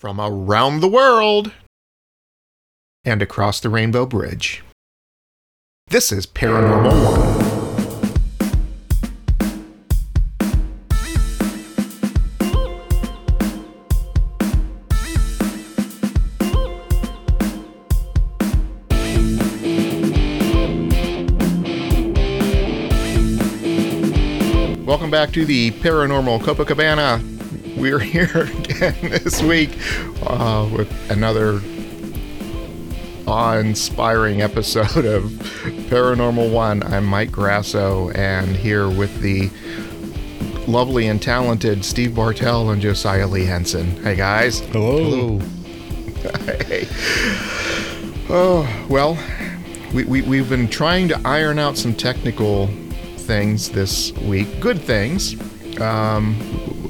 from around the world and across the Rainbow Bridge. This is Paranormal One. Welcome back to the Paranormal Copacabana. We're here again this week uh, with another awe-inspiring episode of Paranormal One. I'm Mike Grasso, and here with the lovely and talented Steve Bartell and Josiah Lee Henson. Hey guys. Hello. Hey. Oh well, we, we we've been trying to iron out some technical things this week. Good things. Um,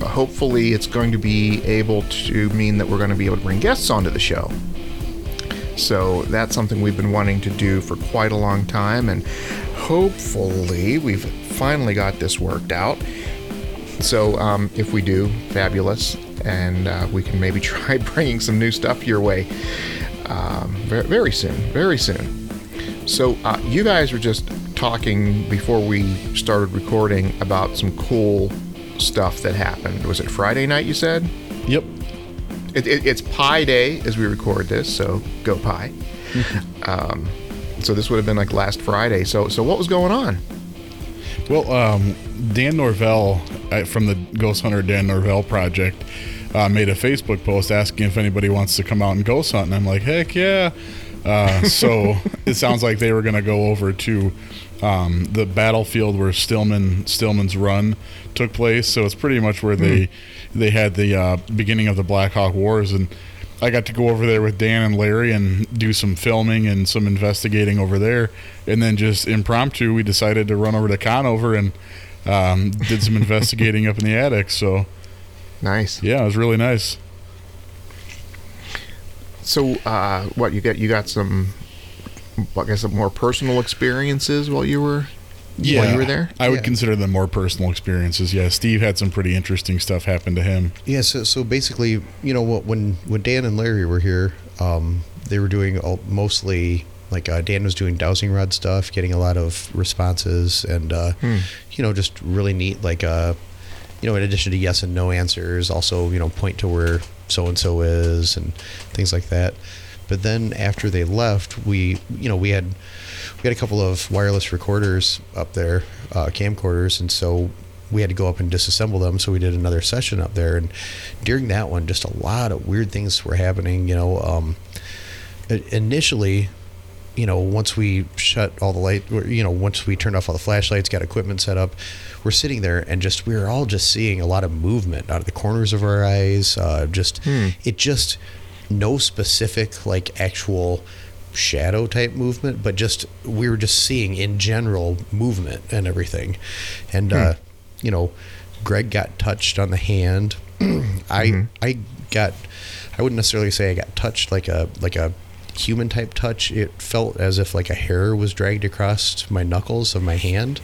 hopefully, it's going to be able to mean that we're going to be able to bring guests onto the show. So that's something we've been wanting to do for quite a long time, and hopefully, we've finally got this worked out. So um, if we do, fabulous, and uh, we can maybe try bringing some new stuff your way um, very, soon. Very soon. So uh, you guys were just talking before we started recording about some cool stuff that happened. Was it Friday night? You said Yep. it, it, it's Pi Day as we record this, so go Pi. um, so this would have been like last Friday. So so what was going on? Well, um, Dan Norvell uh, from the Ghost Hunter Dan Norvell project uh, made a Facebook post asking if anybody wants to come out and ghost hunt, and I'm like, heck yeah. Uh, so it sounds like they were going to go over to um, the battlefield where Stillman Stillman's run took place. So it's pretty much where they they had the uh, beginning of the Black Hawk Wars, and I got to go over there with Dan and Larry and do some filming and some investigating over there, and then just impromptu we decided to run over to Conover and um, did some investigating up in the attic. So Nice. yeah, it was really nice. So uh, what you got? You got some, I guess, some more personal experiences while you were Yeah, while you were there. I would Yeah. consider them more personal experiences. Yeah, Steve had some pretty interesting stuff happen to him. Yeah, so, so basically, you know, what when when Dan and Larry were here, um, they were doing all, mostly like uh, Dan was doing dowsing rod stuff, getting a lot of responses, and uh, you know, just really neat. Like, uh, you know, in addition to yes and no answers, also you know, point to where so and so is and things like that. But then after they left, we you know we had we had a couple of wireless recorders up there, uh, camcorders, and so we had to go up and disassemble them. So we did another session up there, and during that one, just a lot of weird things were happening. You know, um, initially, you know, once we shut all the light, you know, once we turned off all the flashlights, got equipment set up, we're sitting there and just we were all just seeing a lot of movement out of the corners of our eyes. Uh, just it just no specific like actual shadow type movement, but just we were just seeing in general movement and everything. And uh, you know, Greg got touched on the hand. I I got I wouldn't necessarily say I got touched like a like a human type touch. It felt as if like a hair was dragged across my knuckles of my hand.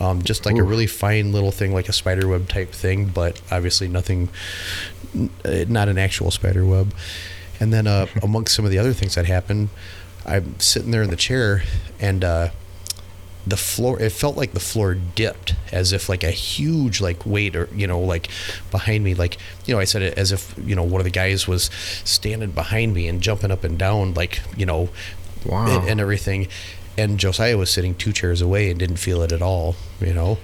Um, just like a really fine little thing, like a spider web type thing, but obviously nothing, uh, not an actual spider web. And then uh, amongst some of the other things that happened, I'm sitting there in the chair, and uh, the floor. It felt like the floor dipped, as if like a huge like weight, or you know, like behind me. Like you know, I said it as if you know one of the guys was standing behind me and jumping up and down, like you know, Wow. and, and everything. And Josiah was sitting two chairs away and didn't feel it at all. You know.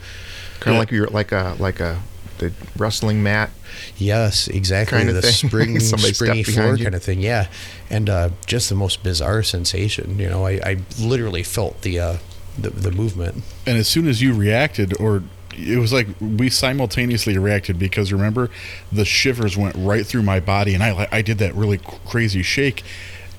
Kind of Yeah. like you're like a like a the wrestling mat. Yes, exactly. Kinda the thing. spring, Somebody springy stepped floor behind you. kind of thing. Yeah, and uh, just the most bizarre sensation. You know, I, I literally felt the, uh, the the movement. And as soon as you reacted, or it was like we simultaneously reacted because remember, the shivers went right through my body, and I I did that really crazy shake.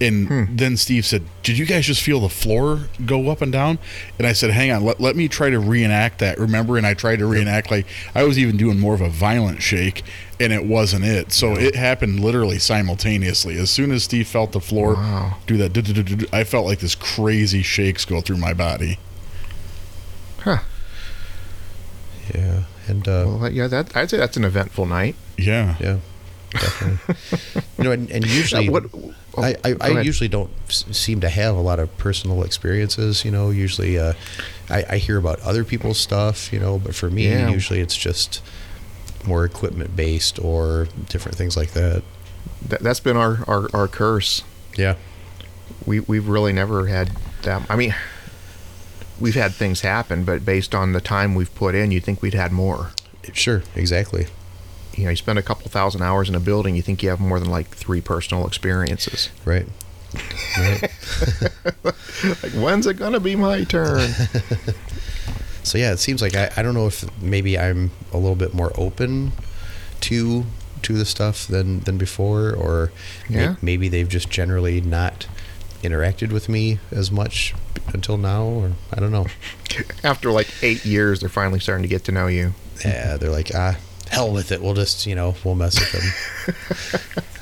And then Steve said, "Did you guys just feel the floor go up and down?" And I said, "Hang on, let, let me try to reenact that." Remember? And I tried to reenact like I was even doing more of a violent shake, and it wasn't it. So it happened literally simultaneously. As soon as Steve felt the floor Wow. do that, I felt like this crazy shakes go through my body. Huh. Yeah, and uh, Well, yeah, that I'd say that's an eventful night. Yeah. yeah, definitely. You know, and, and usually, what- oh, I, I, I usually don't s- seem to have a lot of personal experiences. You know, usually uh, I, I hear about other people's stuff. You know, but for me, Yeah. usually it's just more equipment based or different things like that. That, that's been our, our, our curse. Yeah. We we've really never had that. I mean, we've had things happen, but based on the time we've put in, you'd think we'd had more. Sure. Exactly. You know, you spend a couple thousand hours in a building, you think you have more than like three personal experiences. Right. Right. Like, when's it gonna be my turn? So yeah, it seems like I, I don't know if maybe I'm a little bit more open to to the stuff than than before, or may- maybe they've just generally not interacted with me as much until now, or I don't know. After like eight years, they're finally starting to get to know you. Yeah, they're like ah, hell with it. We'll just you know we'll mess with them.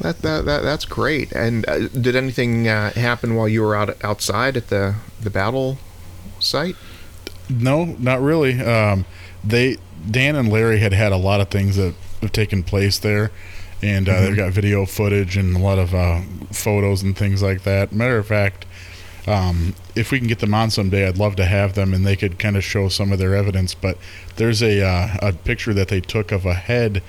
That, that, that that's great. And uh, did anything uh, happen while you were out outside at the the battle site? No, not really. Um, they Dan and Larry had had a lot of things that have taken place there, and uh, they've got video footage and a lot of uh, photos and things like that. Matter of fact, um, if we can get them on someday, I'd love to have them, and they could kind of show some of their evidence. But there's a uh, a picture that they took of a head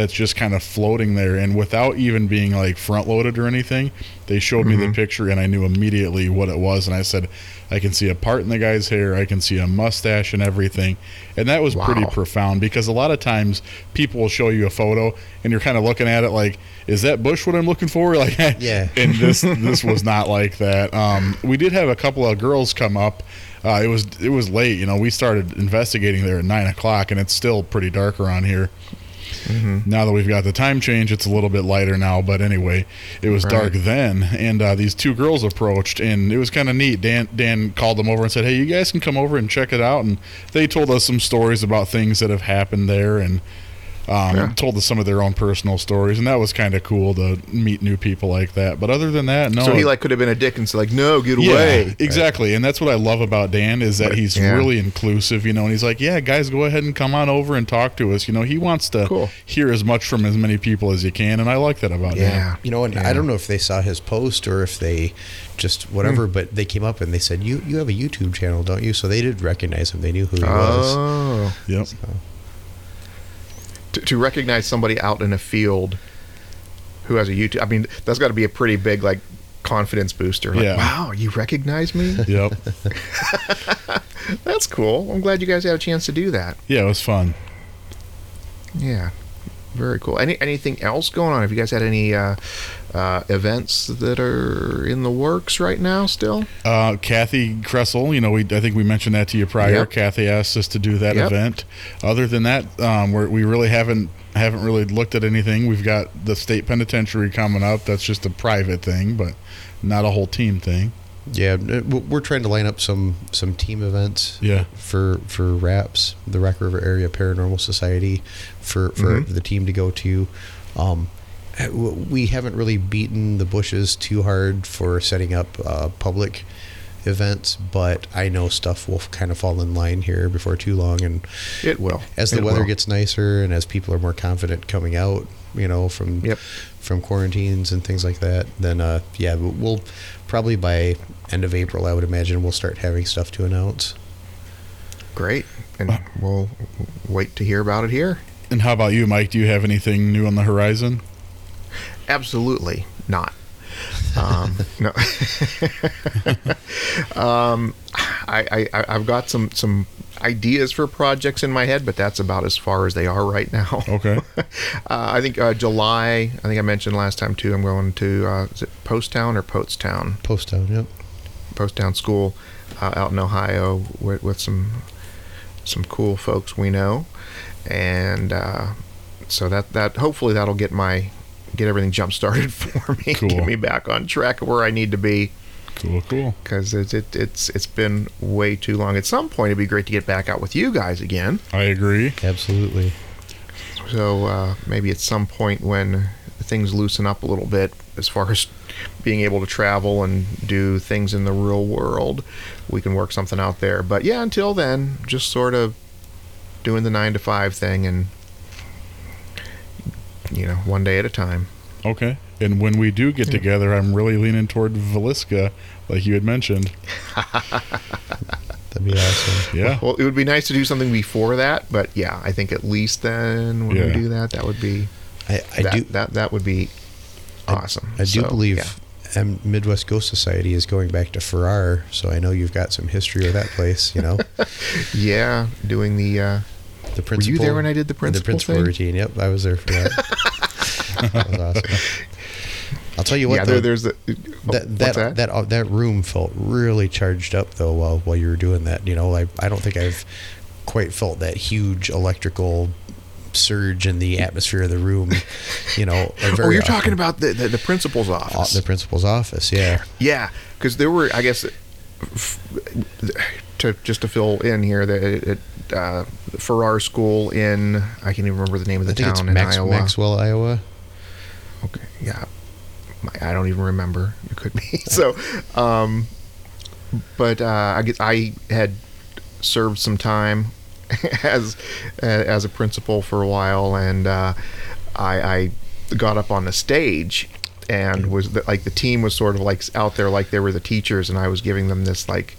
that's just kind of floating there, and without even being like front loaded or anything, they showed me the picture, and I knew immediately what it was, and I said, I can see a part in the guy's hair, I can see a mustache and everything, and that was pretty profound because a lot of times people will show you a photo, and you're kind of looking at it like, is that bush what I'm looking for? Like, Yeah. and this this was not like that. Um, we did have a couple of girls come up. Uh, it was it was late, you know. We started investigating there at nine o'clock, and it's still pretty dark around here. Now that we've got the time change, it's a little bit lighter now. But anyway, it was dark then, and uh, these two girls approached, and it was kind of neat. Dan Dan called them over and said, "Hey, you guys can come over and check it out." And they told us some stories about things that have happened there, and um, Yeah. told us some of their own personal stories, and that was kind of cool to meet new people like that. But other than that, no. So he like could have been a dick and said like, "No, get Yeah, away." exactly, and that's what I love about Dan is that he's yeah. really inclusive, you know. And he's like, "Yeah, guys, go ahead and come on over and talk to us." You know, he wants to Cool. hear as much from as many people as you can, and I like that about Dan. Yeah. You know, and Yeah. I don't know if they saw his post or if they just whatever, but they came up and they said, "You you have a YouTube channel, don't you?" So they did recognize him. They knew who he was. Oh, Yep. To, to recognize somebody out in a field who has a YouTube. I mean, that's got to be a pretty big like confidence booster. Like, Yeah. wow, you recognize me? Yep. That's cool. I'm glad you guys had a chance to do that. Yeah, it was fun. Yeah, very cool. Any anything else going on? Have you guys had any uh, uh, events that are in the works right now? Still? Uh, Kathy Kressel, you know, we I think we mentioned that to you prior. Yep. Kathy asked us to do that Yep. event. Other than that, um, we're, we really haven't haven't really looked at anything. We've got the state penitentiary coming up. That's just a private thing, but not a whole team thing. Yeah, uh, we're trying to line up some some team events. Yeah. For for RAPS, the Rock River Area Paranormal Society, for for the team to go to. Um, w- we haven't really beaten the bushes too hard for setting up uh, public events, but I know stuff will kind of fall in line here before too long. And It will. as the It weather will. gets nicer and as people are more confident coming out, you know, from Yep. from quarantines and things like that, then uh, yeah, we'll- we'll probably by end of April, I would imagine we'll start having stuff to announce. great, and we'll wait to hear about it here. And how about you, Mike? Do you have anything new on the horizon? Absolutely not. Um, no. um, I, I, I've got some, some ideas for projects in my head, but that's about as far as they are right now. Okay. uh, I think uh, July, I think I mentioned last time too, I'm going to, uh, is it Poasttown or? Poasttown, yep. Poasttown School uh, out in Ohio with, with some some cool folks we know, and uh, so that that hopefully that'll get my get everything jump started for me, Cool. get me back on track where I need to be Cool, cool. because it, it, it's it's been way too long. At some point, it'd be great to get back out with you guys again. I agree. Absolutely. So uh, maybe at some point when things loosen up a little bit, as far as being able to travel and do things in the real world, we can work something out there. But yeah, until then, just sort of doing the nine to five thing and you know, one day at a time. Okay. And when we do get together, I'm really leaning toward Villisca, like you had mentioned. That'd be awesome. Yeah. Well, it would be nice to do something before that, but yeah, I think at least then when Yeah. we do that, that would be I, I that, do. that that would be awesome. I do So, believe yeah. Midwest Ghost Society is going back to Farrar, so I know you've got some history with that place. You know, Yeah, doing the. Uh, the were you there when I did the principal, the principal thing? routine? Yep, I was there for that. that was awesome. I'll tell you what. yeah, though, there, there's the. oh, that that that? that uh, that room felt really charged up though while while you were doing that. You know, I I don't think I've quite felt that huge electrical surge in the atmosphere of the room. You know, oh, you're talking about the, the the principal's Uh, office. the principal's office. Yeah, Yeah, because there were, I guess, to just to fill in here, the at, uh, Farrar School in I can't even remember the name of the I think town it's in Max, Iowa. Maxwell, Iowa. Okay, yeah, I don't even remember. It could be so. Um, but uh, I guess I had served some time as as a principal for a while, and uh, I, I got up on the stage and was the, like the team was sort of like out there like they were the teachers, and I was giving them this like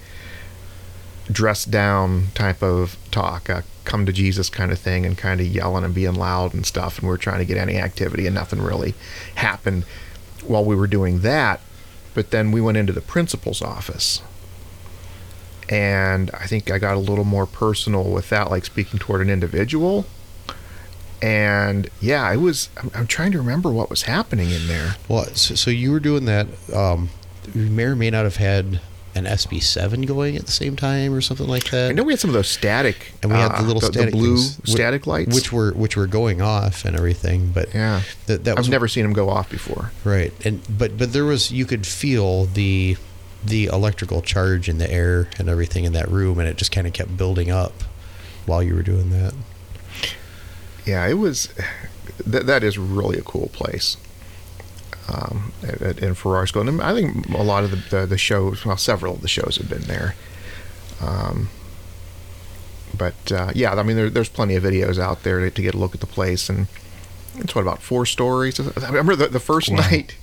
dressed down type of talk, a come to Jesus kind of thing, and kind of yelling and being loud and stuff. And we are trying to get any activity, and nothing really happened while we were doing that. But then we went into the principal's office. And I think I got a little more personal with that, like speaking toward an individual. And yeah, I was, I'm, I'm trying to remember what was happening in there. Well, so, so you were doing that. Um, you may or may not have had an SB7 going at the same time or something like that. I know we had some of those static, and we had uh, the little the, static blue things, static lights. which were which were going off and everything. But yeah, that, that I've was never seen them go off before. right. And but but there was you could feel the the electrical charge in the air and everything in that room, and it just kind of kept building up while you were doing that. yeah, it was. That that is really a cool place. Um, at, at, in Farrar School, and I think a lot of the, the the shows, well, several of the shows have been there. Um, but uh, yeah, I mean, there, there's plenty of videos out there to, to get a look at the place, and it's what about four stories. I remember the, the first Wow. night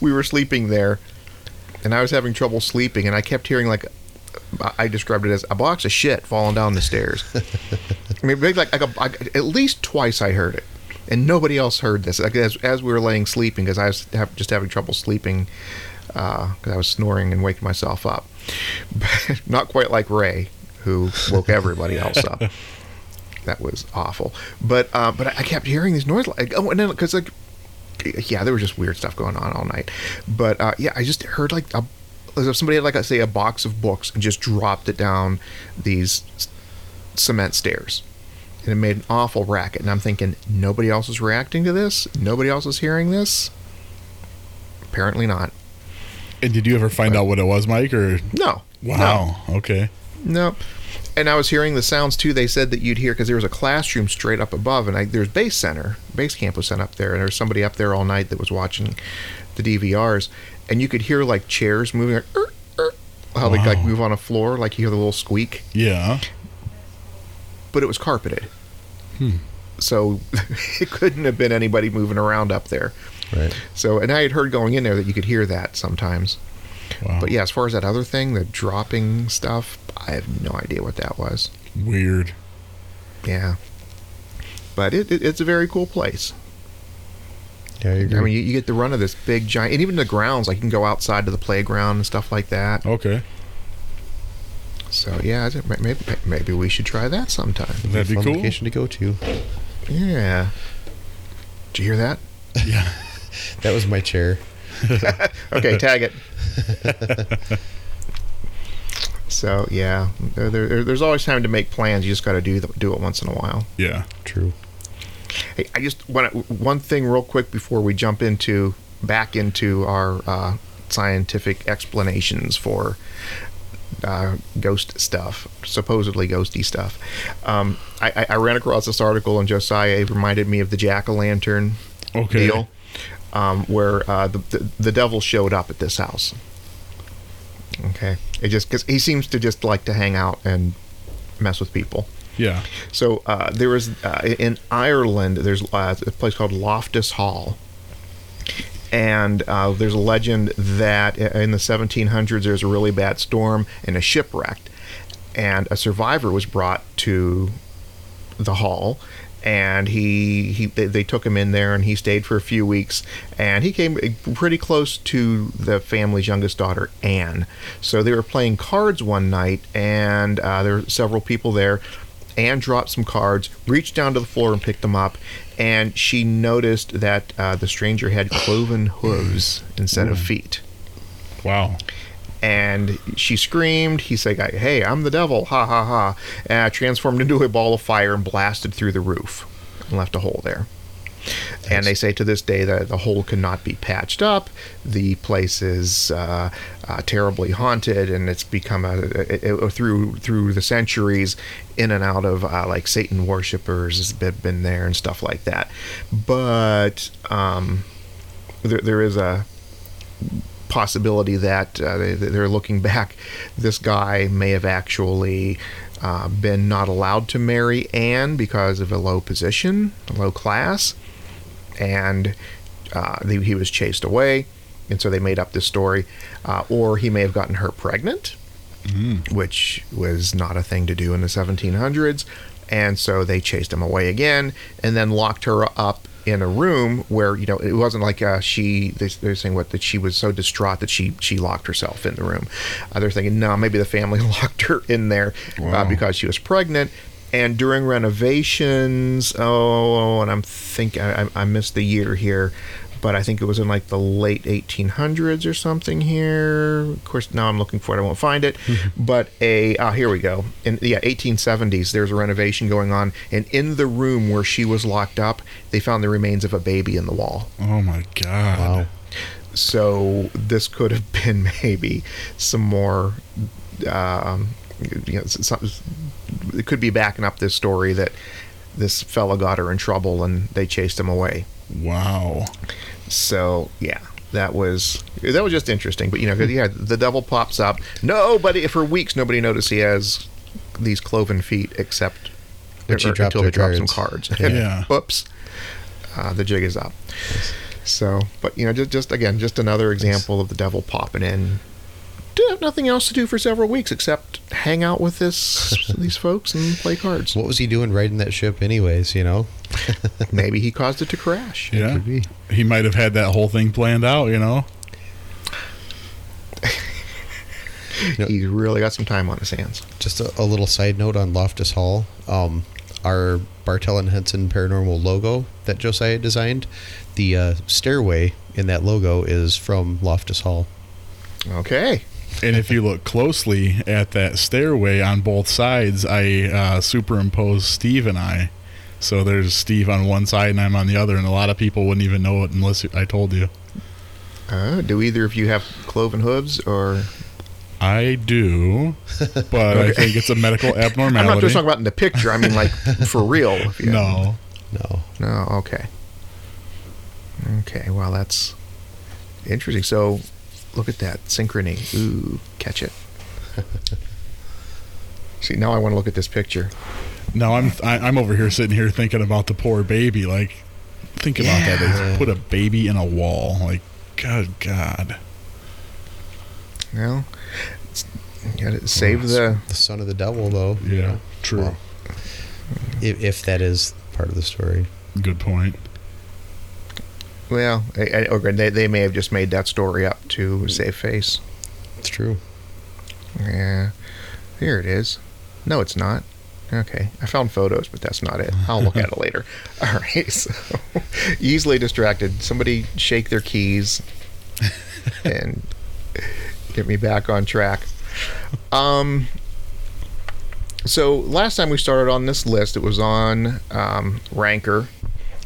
we were sleeping there, and I was having trouble sleeping, and I kept hearing like I described it as a box of shit falling down the stairs. I mean, like, like, a, like at least twice I heard it, and nobody else heard this. Like as, as we were laying sleeping, because I was have, just having trouble sleeping because I was snoring and waking myself up. But not quite like Ray, who woke everybody else up. That was awful. But uh, but I kept hearing these noises. Like, oh, and then because like yeah, there was just weird stuff going on all night. But uh, yeah, I just heard like a, as if somebody had like say a box of books and just dropped it down these cement stairs, and it made an awful racket. And I'm thinking nobody else is reacting to this. Nobody else is hearing this. Apparently not. And did you ever find out what it was, Mike? Or No. wow, okay, No. no. And I was hearing the sounds too. They said that you'd hear because there was a classroom straight up above, and I, there's base center, base camp was sent up there, and there was somebody up there all night that was watching the DVRs, and you could hear like chairs moving, like, "Er, er," how they like move on a floor, like you hear the little squeak, yeah, but it was carpeted, hmm. so it couldn't have been anybody moving around up there. Right. So, and I had heard going in there that you could hear that sometimes. wow, But yeah, as far as that other thing, the dropping stuff, I have no idea what that was. weird. Yeah. But it, it, it's a very cool place. Yeah, I agree. I mean, you, you get the run of this big giant, and even the grounds, like you can go outside to the playground and stuff like that. Okay, So yeah, I think may- maybe maybe we should try that sometime. that'd be Fun cool. location to go to. Yeah. Did you hear that? Yeah, That was my chair. Okay, tag it. so yeah, there, there, there's always time to make plans. You just got to do the, do it once in a while. yeah. True. Hey, I just want one thing real quick before we jump into back into our uh, scientific explanations for uh, ghost stuff, supposedly ghosty stuff. Um, I, I- I ran across this article and Josiah. It reminded me of the jack o' lantern Okay. deal, um, where uh, the, the the devil showed up at this house. Okay, it just because he seems to just like to hang out and mess with people. Yeah. So uh, there was uh, in Ireland. There's uh, a place called Loftus Hall, and uh, there's a legend that in the 1700s there's a really bad storm and a shipwreck, and a survivor was brought to the hall. And he, he they, took him in there, and he stayed for a few weeks, and he came pretty close to the family's youngest daughter, Anne. So they were playing cards one night, and uh, there were several people there, Anne dropped some cards, reached down to the floor and picked them up, and she noticed that uh, the stranger had cloven hooves instead of feet. Wow. And she screamed. He said, "Hey, I'm the devil!" Ha ha ha! And I transformed into a ball of fire and blasted through the roof, and left a hole there. And they say to this day that the hole cannot be patched up. The place is uh, uh, terribly haunted, and it's become a, a, a, through through the centuries in and out of uh, like Satan worshippers has been, been there and stuff like that. But um, there, there is a possibility that uh, they, they're looking back. This guy may have actually uh, been not allowed to marry Anne because of a low position, a low class, and uh, they, he was chased away, and so they made up this story. Uh, or he may have gotten her pregnant, mm. which was not a thing to do in the 1700s, and so they chased him away again, and then locked her up in a room where you know it wasn't like uh, she they're saying what that she was so distraught that she she locked herself in the room. Uh, they're thinking no, maybe the family locked her in there uh, wow. uh, because she was pregnant. And during renovations, oh, and I'm thinking I, I missed the year here, but I think it was in like the late 1800s or something here. Of course, now I'm looking for it, I won't find it. but a ah, here we go. In yeah, 1870s, there's a renovation going on, and in the room where she was locked up, they found the remains of a baby in the wall. Oh my god! Wow. So this could have been maybe some more. Um, you know, some, it could be backing up this story that this fellow got her in trouble and they chased him away. Wow. So yeah, that was that was just interesting. But you know, yeah, the devil pops up. Nobody for weeks nobody noticed he has these cloven feet except or, until he drops some cards. yeah. Oops. Uh, the jig is up. So, but you know, just just again, just another example of the devil popping in did have nothing else to do for several weeks except hang out with this these folks and play cards. What was he doing riding that ship, anyways? You know, maybe he caused it to crash. Yeah, he might have had that whole thing planned out. You know, he's really got some time on his hands. Just a, a little side note on Loftus Hall. Um, our Bartell and Henson paranormal logo that Josiah designed, the uh, stairway in that logo is from Loftus Hall. Okay. And if you look closely at that stairway on both sides, I uh, superimposed Steve and I. So there's Steve on one side and I'm on the other, and a lot of people wouldn't even know it unless I told you. Uh, do either of you have cloven hooves or? I do, but okay. I think it's a medical abnormality. I'm not just talking about in the picture. I mean, like for real. no, no, no. Okay, okay. Well, that's interesting. So Look at that synchrony. Ooh, catch it. See, now I want to look at this picture. No, I'm I, am i am over here sitting here thinking about the poor baby. Like, think about yeah. that. They put a baby in a wall. Like, good God. Well, you gotta save the the son of the devil, though. Yeah, true. Well, if, if that is part of the story. Good point. Well, or they, they may have just made that story up to save face. It's true. Yeah. Here it is. No, it's not. Okay. I found photos, but that's not it. I'll look at it later. All right. So, easily distracted. Somebody shake their keys and get me back on track. Um, so last time we started on this list, it was on um, Ranker,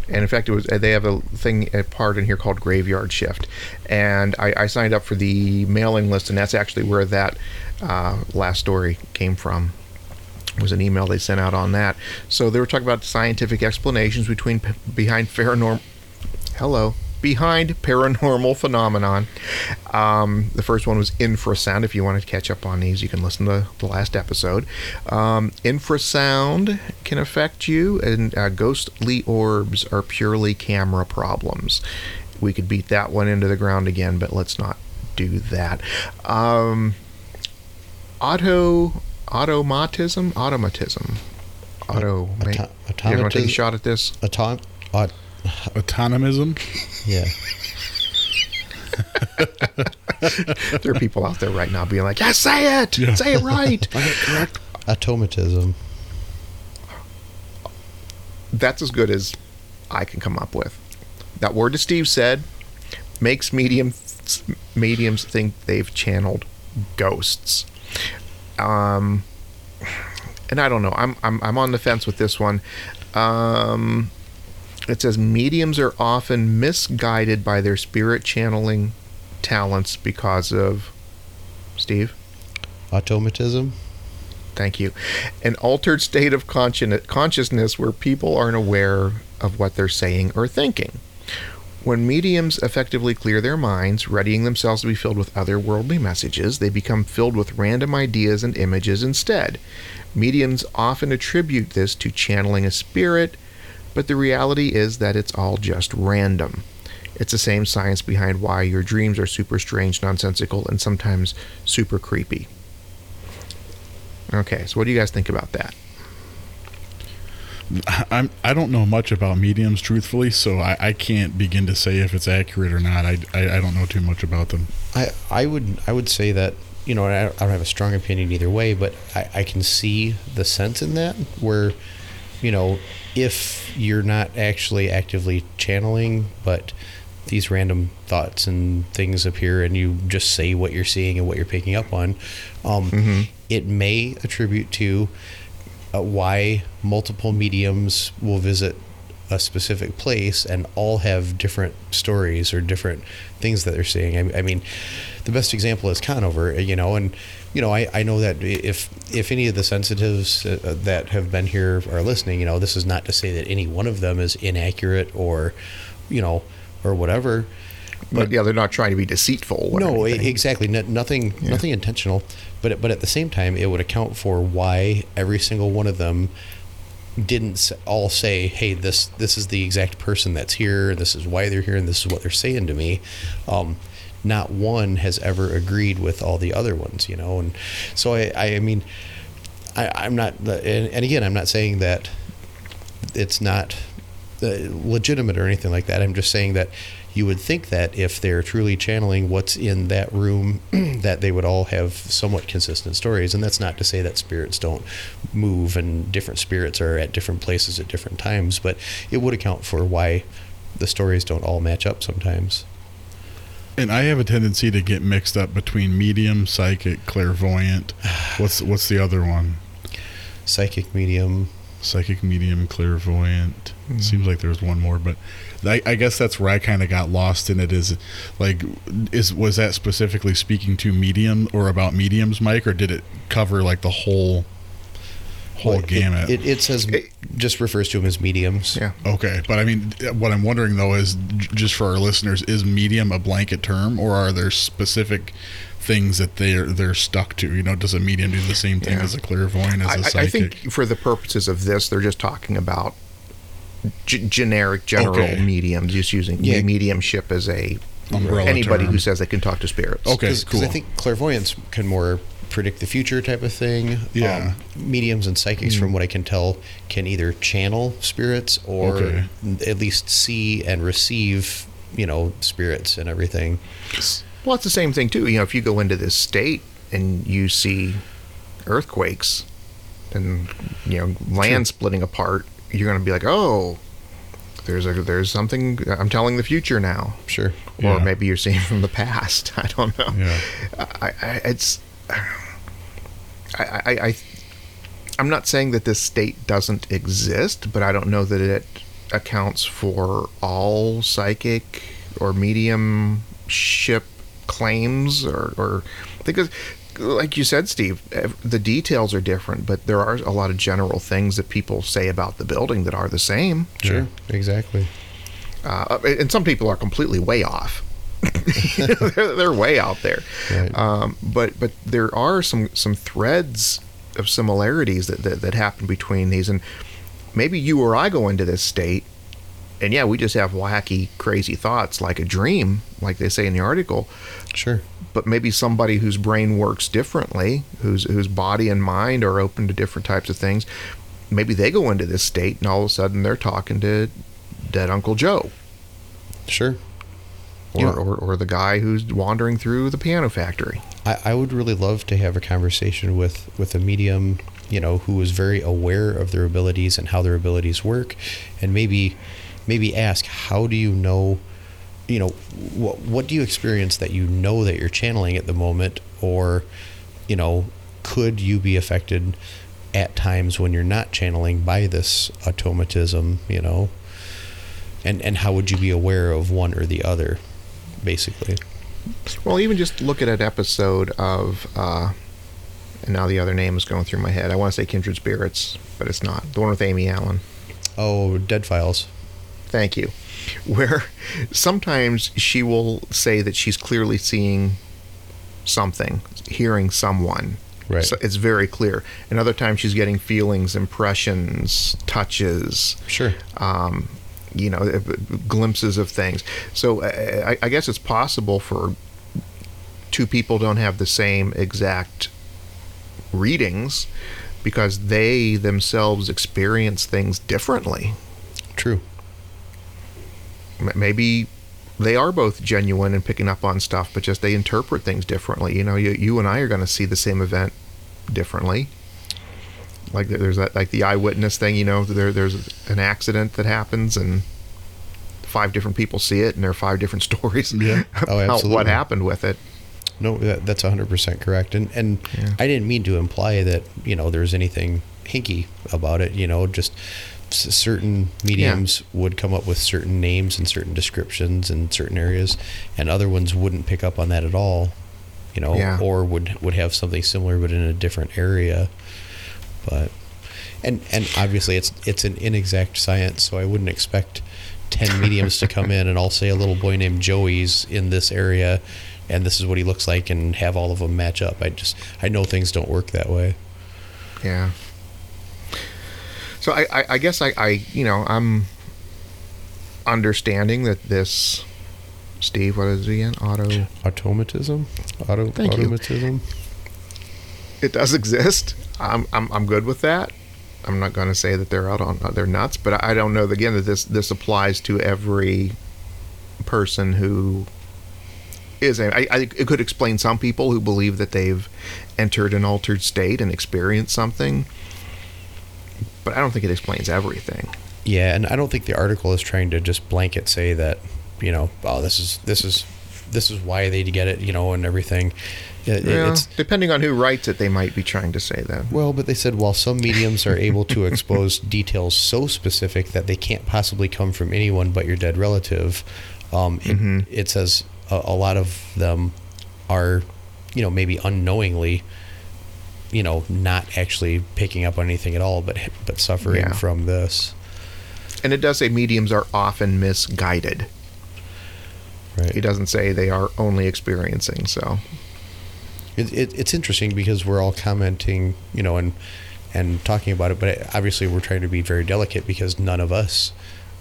and in fact, it was they have a thing a part in here called Graveyard Shift, and I, I signed up for the mailing list, and that's actually where that uh, last story came from. Was an email they sent out on that. So they were talking about scientific explanations between behind paranormal. Hello. Behind paranormal phenomenon. Um, the first one was infrasound. If you want to catch up on these, you can listen to the last episode. Um, infrasound can affect you, and uh, ghostly orbs are purely camera problems. We could beat that one into the ground again, but let's not do that. Um, auto automatism, automatism, auto. Auto- you want to take a shot at this? Atom- aut- Autonomism. yeah. there are people out there right now being like, "Yeah, say it, Yeah. say it right." correct. Automatism. That's as good as I can come up with. That word that Steve said makes medium mediums think they've channeled ghosts. Um, and I don't know. I'm I'm I'm on the fence with this one. Um, it says mediums are often misguided by their spirit channeling talents because of Steve. Automatism. Thank you. An altered state of conscien- consciousness where people aren't aware of what they're saying or thinking. When mediums effectively clear their minds, readying themselves to be filled with otherworldly messages, they become filled with random ideas and images instead. Mediums often attribute this to channeling a spirit, but the reality is that it's all just random. It's the same science behind why your dreams are super strange, nonsensical, and sometimes super creepy. Okay, so what do you guys think about that? I'm I don't know much about mediums, truthfully, so I, I can't begin to say if it's accurate or not. I, I, I don't know too much about them. I, I would I would say that you know I I don't have a strong opinion either way, but I, I can see the sense in that where you know if you're not actually actively channeling, but these random thoughts and things appear, and you just say what you're seeing and what you're picking up on, um, it may attribute to uh, why multiple mediums will visit a specific place and all have different stories or different things that they're seeing. I, I mean, the best example is Conover, you know, and you know, I, I know that if if any of the sensitives uh, that have been here are listening, you know, this is not to say that any one of them is inaccurate or, you know, or whatever. But yeah, they're not trying to be deceitful. Or No, anything. exactly. No, nothing, nothing intentional. But but at the same time, it would account for why every single one of them didn't all say, "Hey, this this is the exact person that's here. This is why they're here, and this is what they're saying to me." Um, not one has ever agreed with all the other ones, you know. And so I, I mean, I, I'm not, and, and again, I'm not saying that it's not uh, legitimate or anything like that. I'm just saying that you would think that if they're truly channeling what's in that room, that they would all have somewhat consistent stories. And that's not to say that spirits don't move and different spirits are at different places at different times, but it would account for why the stories don't all match up sometimes. And I have a tendency to get mixed up between medium, psychic, clairvoyant. What's what's the other one? Psychic medium. Psychic, medium, clairvoyant. Mm-hmm. Seems like there's one more, but I, I guess that's where I kind of got lost in it. Is like, is was that specifically speaking to medium or about mediums, Mike, or did it cover like the whole whole Well, it- gamut? It, it says, just refers to them as mediums. yeah. Okay, but I mean, what I'm wondering though is, j- just for our listeners, is medium a blanket term, or are there specific things that they're they're stuck to? You know, does a medium do the same thing Yeah. as a clairvoyant, as a I, I- psychic? I think for the purposes of this, they're just talking about g- generic, general Okay. mediums, just using Yeah. mediumship as a Umbrella anybody term. who says they can talk to spirits. Okay, Because cool. I think clairvoyance can more predict the future type of thing. Yeah. Um, mediums and psychics, from what I can tell, can either channel spirits or Okay. at least see and receive, you know, spirits and everything. Well, it's the same thing too. You know, if you go into this state and you see earthquakes and you know land splitting apart, you're going to be like, "Oh, there's a there's something. I'm telling the future now." Sure. Or Yeah. maybe you're seeing from the past. I don't know. Yeah. I, I, it's. I, I, I, I'm not saying that this state doesn't exist, but I don't know that it accounts for all psychic or mediumship claims, or, or because, like you said, Steve, the details are different, but there are a lot of general things that people say about the building that are the same. Sure. Exactly. uh, and some people are completely way off. they're, they're, way out there. Right. Um, but but there are some some threads of similarities that, that that happen between these, and maybe you or I go into this state, and yeah, we just have wacky, crazy thoughts like a dream, like they say in the article. Sure. But maybe somebody whose brain works differently, whose whose body and mind are open to different types of things, maybe they go into this state, and all of a sudden they're talking to dead Uncle Joe. Sure or, yeah. or, or, the guy who's wandering through the piano factory. I, I would really love to have a conversation with, with a medium, you know, who is very aware of their abilities and how their abilities work, and maybe maybe ask, how do you know, you know, what what do you experience that you know that you're channeling at the moment, or, you know, could you be affected at times when you're not channeling by this automatism, you know? And, and how would you be aware of one or the other? Basically. Well, even just look at an episode of, uh, and now the other name is going through my head. I want to say Kindred Spirits, but it's not. The one with Amy Allen. Oh, Dead Files. Thank you. Where sometimes she will say that she's clearly seeing something, hearing someone. Right. So it's very clear. And other times she's getting feelings, impressions, touches. Sure. Um, you know, uh, glimpses of things. So I, I guess it's possible for two people don't have the same exact readings because they themselves experience things differently. True. Maybe they are both genuine and picking up on stuff, but just they interpret things differently. You know, you, you and I are going to see the same event differently like there's that like the eyewitness thing you know there there's an accident that happens and five different people see it and there are five different stories yeah. oh, about what happened with it no that, that's 100% correct and and yeah. i didn't mean to imply that you know there's anything hinky about it you know just certain mediums yeah. would come up with certain names and certain descriptions in certain areas and other ones wouldn't pick up on that at all you know yeah. or would would have something similar but in a different area but and and obviously it's it's an inexact science, so I wouldn't expect ten mediums to come in and all say a little boy named Joey's in this area, and this is what he looks like, and have all of them match up. I just I know things don't work that way. Yeah. So I, I, I guess I, I you know I'm understanding that this Steve, what is it again? Auto automatism. Auto Thank automatism. You. It does exist. I'm, I'm, I'm good with that. I'm not going to say that they're out on uh, they're nuts, but I don't know again that this this applies to every person who is. I, I it could explain some people who believe that they've entered an altered state and experienced something, but I don't think it explains everything. Yeah, and I don't think the article is trying to just blanket say that you know, oh, this is this is this is why they get it, you know, and everything. It, yeah, depending on who writes it, they might be trying to say that. Well, but they said while some mediums are able to expose details so specific that they can't possibly come from anyone but your dead relative, um, it, mm-hmm. it, says a, a, lot of them are, you know, maybe unknowingly, you know, not actually picking up on anything at all, but but suffering yeah. from this. And it does say mediums are often misguided. Right. He doesn't say they are only experiencing. So it, it, it's interesting because we're all commenting, you know, and and talking about it, but obviously we're trying to be very delicate because none of us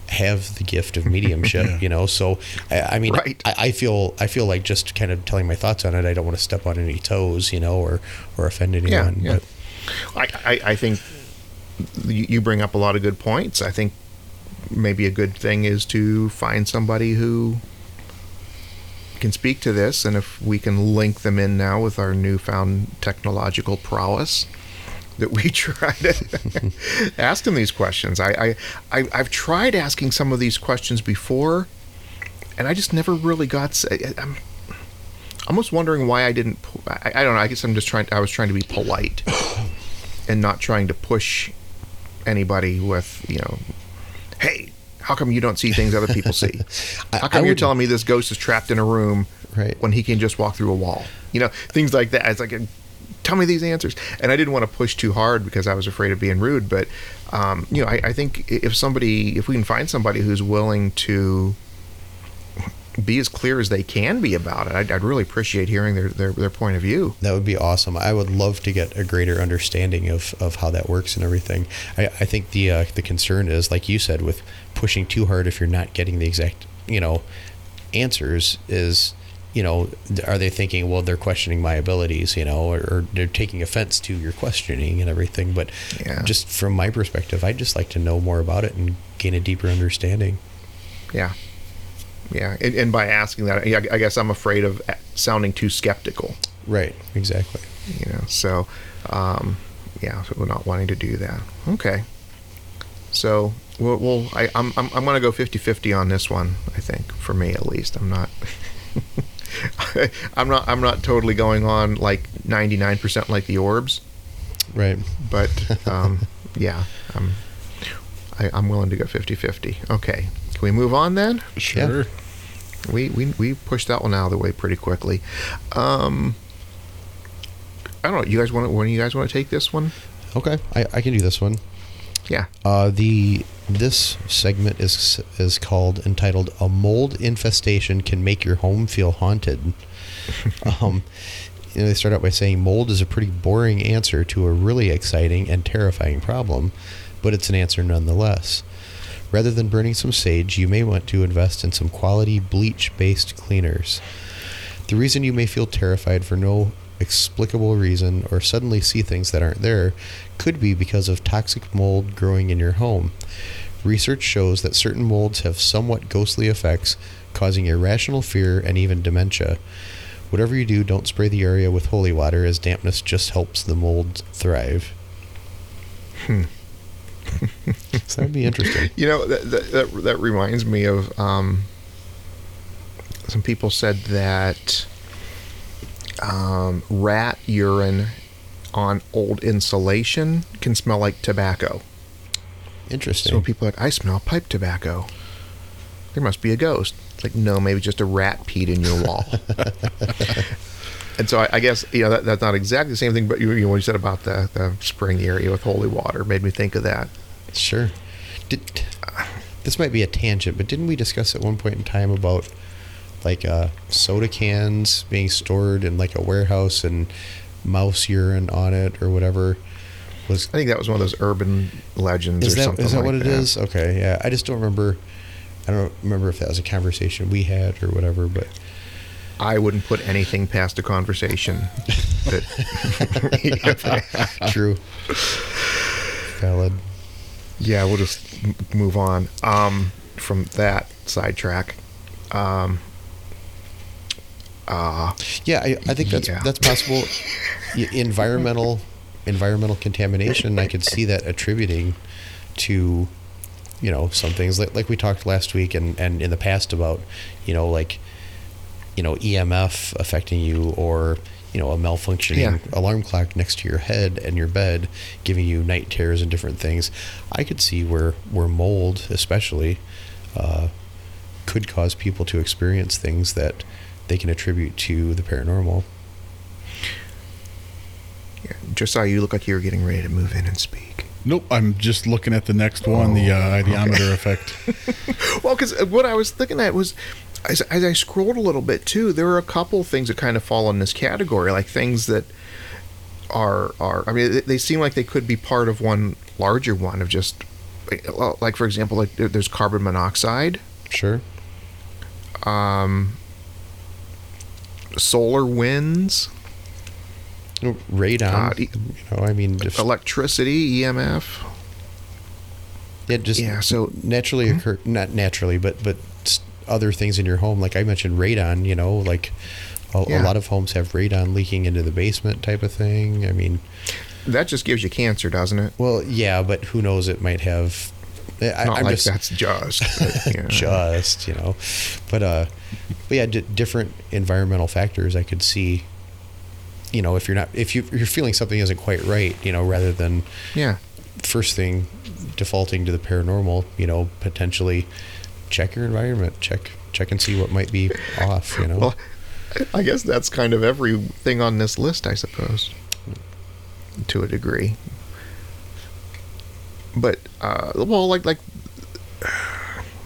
have the gift of mediumship, yeah. you know. So, I, I mean, right. I, I, feel I feel like just kind of telling my thoughts on it. I don't want to step on any toes, you know, or or offend anyone. Yeah, yeah. But I, I, I think you bring up a lot of good points. I think maybe a good thing is to find somebody who can speak to this, and if we can link them in now with our newfound technological prowess, that we try to ask them these questions. I, I, I, have tried asking some of these questions before, and I just never really got. I'm almost wondering why I didn't. I, I don't know. I guess I'm just trying. I was trying to be polite, and not trying to push anybody with you know, hey, how come you don't see things other people see? How come you're telling me this ghost is trapped in a room right. when he can just walk through a wall? You know, things like that. It's like a, tell me these answers. And I didn't want to push too hard because I was afraid of being rude. But um, you know, I, I think if somebody, if we can find somebody who's willing to be as clear as they can be about it, I'd, I'd really appreciate hearing their, their their point of view. That would be awesome. I would love to get a greater understanding of, of how that works and everything. I, I think the uh, the concern is, like you said, with pushing too hard if you're not getting the exact you know answers is you know are they thinking well they're questioning my abilities you know or, or they're taking offense to your questioning and everything but Yeah. just from my perspective i'd just like to know more about it and gain a deeper understanding Yeah, yeah. And, and by asking that, I, I guess I'm afraid of sounding too skeptical. right exactly. You know so um, yeah so we're not wanting to do that. Okay. So we'll, we'll I, I'm, I'm, I'm gonna go 50-50 on this one I think for me at least. I'm not I'm not I'm not totally going on like 99% like the orbs. Right. But um, yeah I'm I, I'm willing to go 50-50 okay can we move on then Sure. we we we pushed that one out of the way pretty quickly. Um, I don't know. You guys want to? When you guys want to take this one? okay I, I can do this one Yeah. Uh, the this segment is is called entitled "A Mold Infestation Can Make Your Home Feel Haunted." um, you know, they start out by saying mold is a pretty boring answer to a really exciting and terrifying problem, but it's an answer nonetheless. Rather than burning some sage, you may want to invest in some quality bleach-based cleaners. The reason you may feel terrified for no explicable reason or suddenly see things that aren't there could be because of toxic mold growing in your home. Research shows that certain molds have somewhat ghostly effects, causing irrational fear and even dementia. Whatever you do, don't spray the area with holy water, as dampness just helps the mold thrive. Hmm. so that'd be interesting. You know that that that, that reminds me of um, some people said that um, rat urine on old insulation can smell like tobacco. Interesting. So people are like, I smell pipe tobacco. There must be a ghost. It's like, no, maybe just a rat peed in your wall. and so I, I guess you know that, that's not exactly the same thing, but you, you know, what you said about the, the spraying the area with holy water made me think of that. Sure. Did, this might be a tangent, but didn't we discuss at one point in time about like uh, soda cans being stored in like a warehouse and mouse urine on it or whatever? Was I think that was one of those urban legends is or that something. is that like what it that. is? Okay, yeah. I just don't remember. I don't remember if that was a conversation we had or whatever, but I wouldn't put anything past a conversation. that true. Valid. yeah, we'll just move on um, from that sidetrack. Um, uh, Yeah, I, I think that's Yeah. that's possible. Environmental environmental contamination, I could see that attributing to, you know, some things like like we talked last week and and in the past about, you know, like, you know, EMF affecting you or you know a malfunctioning Yeah. alarm clock next to your head and your bed giving you night terrors and different things. I could see where where mold, especially, uh, could cause people to experience things that they can attribute to the paranormal. yeah, Josiah, you look like you're getting ready to move in and speak. Nope, I'm just looking at the next one, the uh, ideometer effect. Well, because what I was looking at was, as, as I scrolled a little bit too, there are a couple things that kind of fall in this category, like things that are are. I mean, they, they seem like they could be part of one larger one of just, like for example, like there's carbon monoxide, Sure. um, solar winds, Radon. God, e- you know, I mean, just, electricity, EMF. yeah, just yeah, so- naturally occur, not naturally, but but other things in your home, like I mentioned, radon. You know, like a, a lot of homes have radon leaking into the basement, type of thing. I mean, That just gives you cancer, doesn't it? well, yeah, but who knows? It might have. I, Not I'm like just that's just. but, yeah. just you know but uh but yeah d- different environmental factors i could see you know if you're not if you, if you're feeling something isn't quite right you know rather than Yeah. first thing defaulting to the paranormal you know potentially check your environment check check and see what might be off you know Well, I guess that's kind of everything on this list, I suppose. to a degree. But uh, well, like like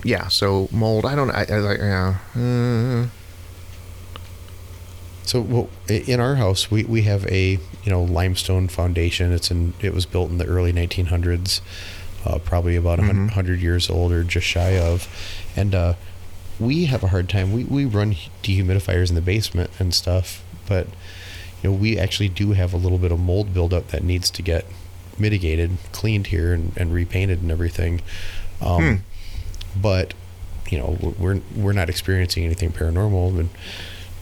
yeah. So mold. I don't. I, I like yeah. Uh, So well, in our house, we, we have a you know limestone foundation. It's in it was built in the early 1900s, uh, probably about a Mhm. 100 years old or just shy of, and uh, we have a hard time. We we run dehumidifiers in the basement and stuff, but you know we actually do have a little bit of mold buildup that needs to get mitigated, cleaned here, and, and repainted and everything. Um, Hmm. But you know we're we're not experiencing anything paranormal, and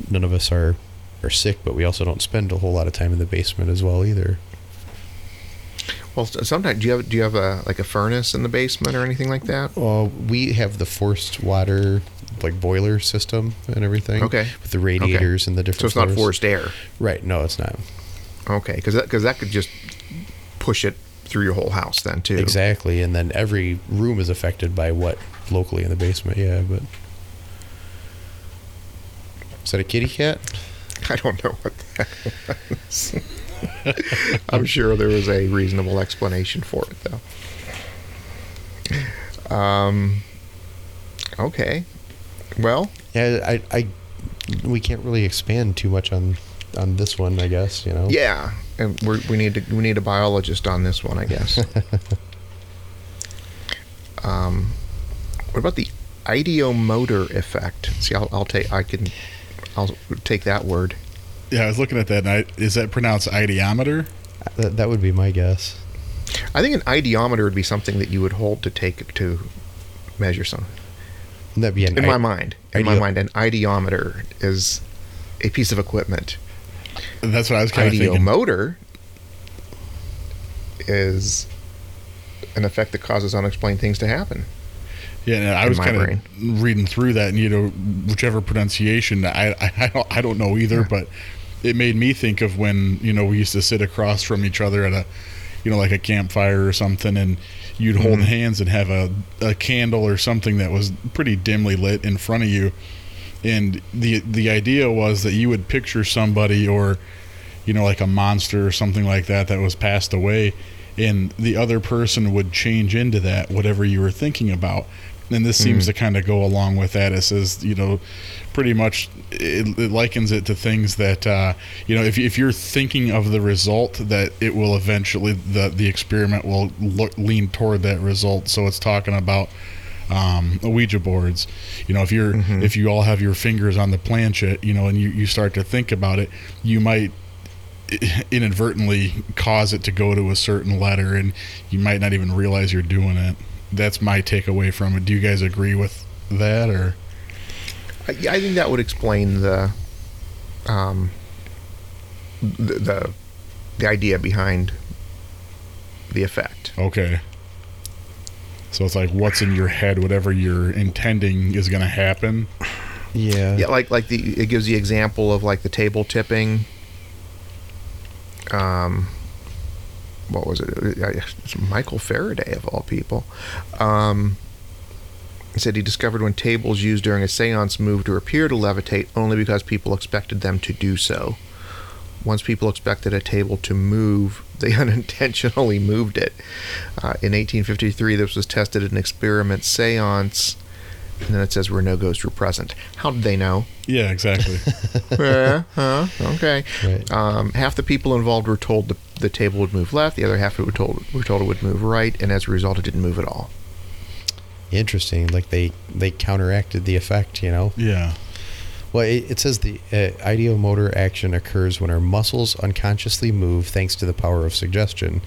none of us are are sick, but we also don't spend a whole lot of time in the basement as well either. Well, sometimes do you have do you have a like a furnace in the basement or anything like that? Uh, we have the forced water like boiler system and everything. Okay. With the radiators and the different. So it's not forced air. Right. No, it's not. Okay, because that because that could just push it through your whole house then too. Exactly. And then every room is affected by what locally in the basement. Yeah, but. Is that a kitty cat? I don't know what that was. I'm sure there was a reasonable explanation for it, though. Um. Okay. Well, Yeah, I, I, we can't really expand too much on, on this one. I guess you know. yeah, and we we need to we need a biologist on this one, I guess. um, what about the ideomotor effect? See, I'll, I'll take I can I'll take that word. Yeah, I was looking at that. And I, is that pronounced ideometer? That, that would be my guess. I think an ideometer would be something that you would hold to take to measure something. Wouldn't that be an in i- my mind in my mind an ideometer is a piece of equipment That's what I was kind of thinking. ideomotor is an effect that causes unexplained things to happen Yeah, and I was kind of reading through that, and you know, whichever pronunciation, I I, I, don't, I don't know either, but it made me think of when you know we used to sit across from each other at a, you know, like a campfire or something, and you'd hold Mhm. hands and have a, a candle or something that was pretty dimly lit in front of you, and the the idea was that you would picture somebody or, you know, like a monster or something like that that was passed away, and the other person would change into that whatever you were thinking about. And this seems to kind of go along with that. It says you know pretty much it, it likens it to things that uh, you know if, if you're thinking of the result that it will eventually the the experiment will look, lean toward that result so it's talking about um, Ouija boards. You know, if you're if you all have your fingers on the planchette, you know, and you, you start to think about it, you might inadvertently cause it to go to a certain letter, and you might not even realize you're doing it. That's my takeaway from it. Do you guys agree with that, or I, I think that would explain the um the, the the idea behind the effect okay? So it's like what's in your head, whatever you're intending is going to happen. Yeah. yeah like like the it gives the example of like the table tipping um what was it it's michael faraday of all people um he said he discovered when tables used during a seance moved or appeared to levitate only because people expected them to do so once people expected a table to move they unintentionally moved it uh, in 1853 this was tested in an experiment seance and then it says where no ghosts were present how did they know Yeah, exactly. yeah, huh? Okay. Right. Um, half the people involved were told the, the table would move left. The other half were told were told it would move right, and as a result, it didn't move at all. Interesting. Like they they counteracted the effect. You know. yeah. Well, it, it says the uh, ideomotor action occurs when our muscles unconsciously move thanks to the power of suggestion,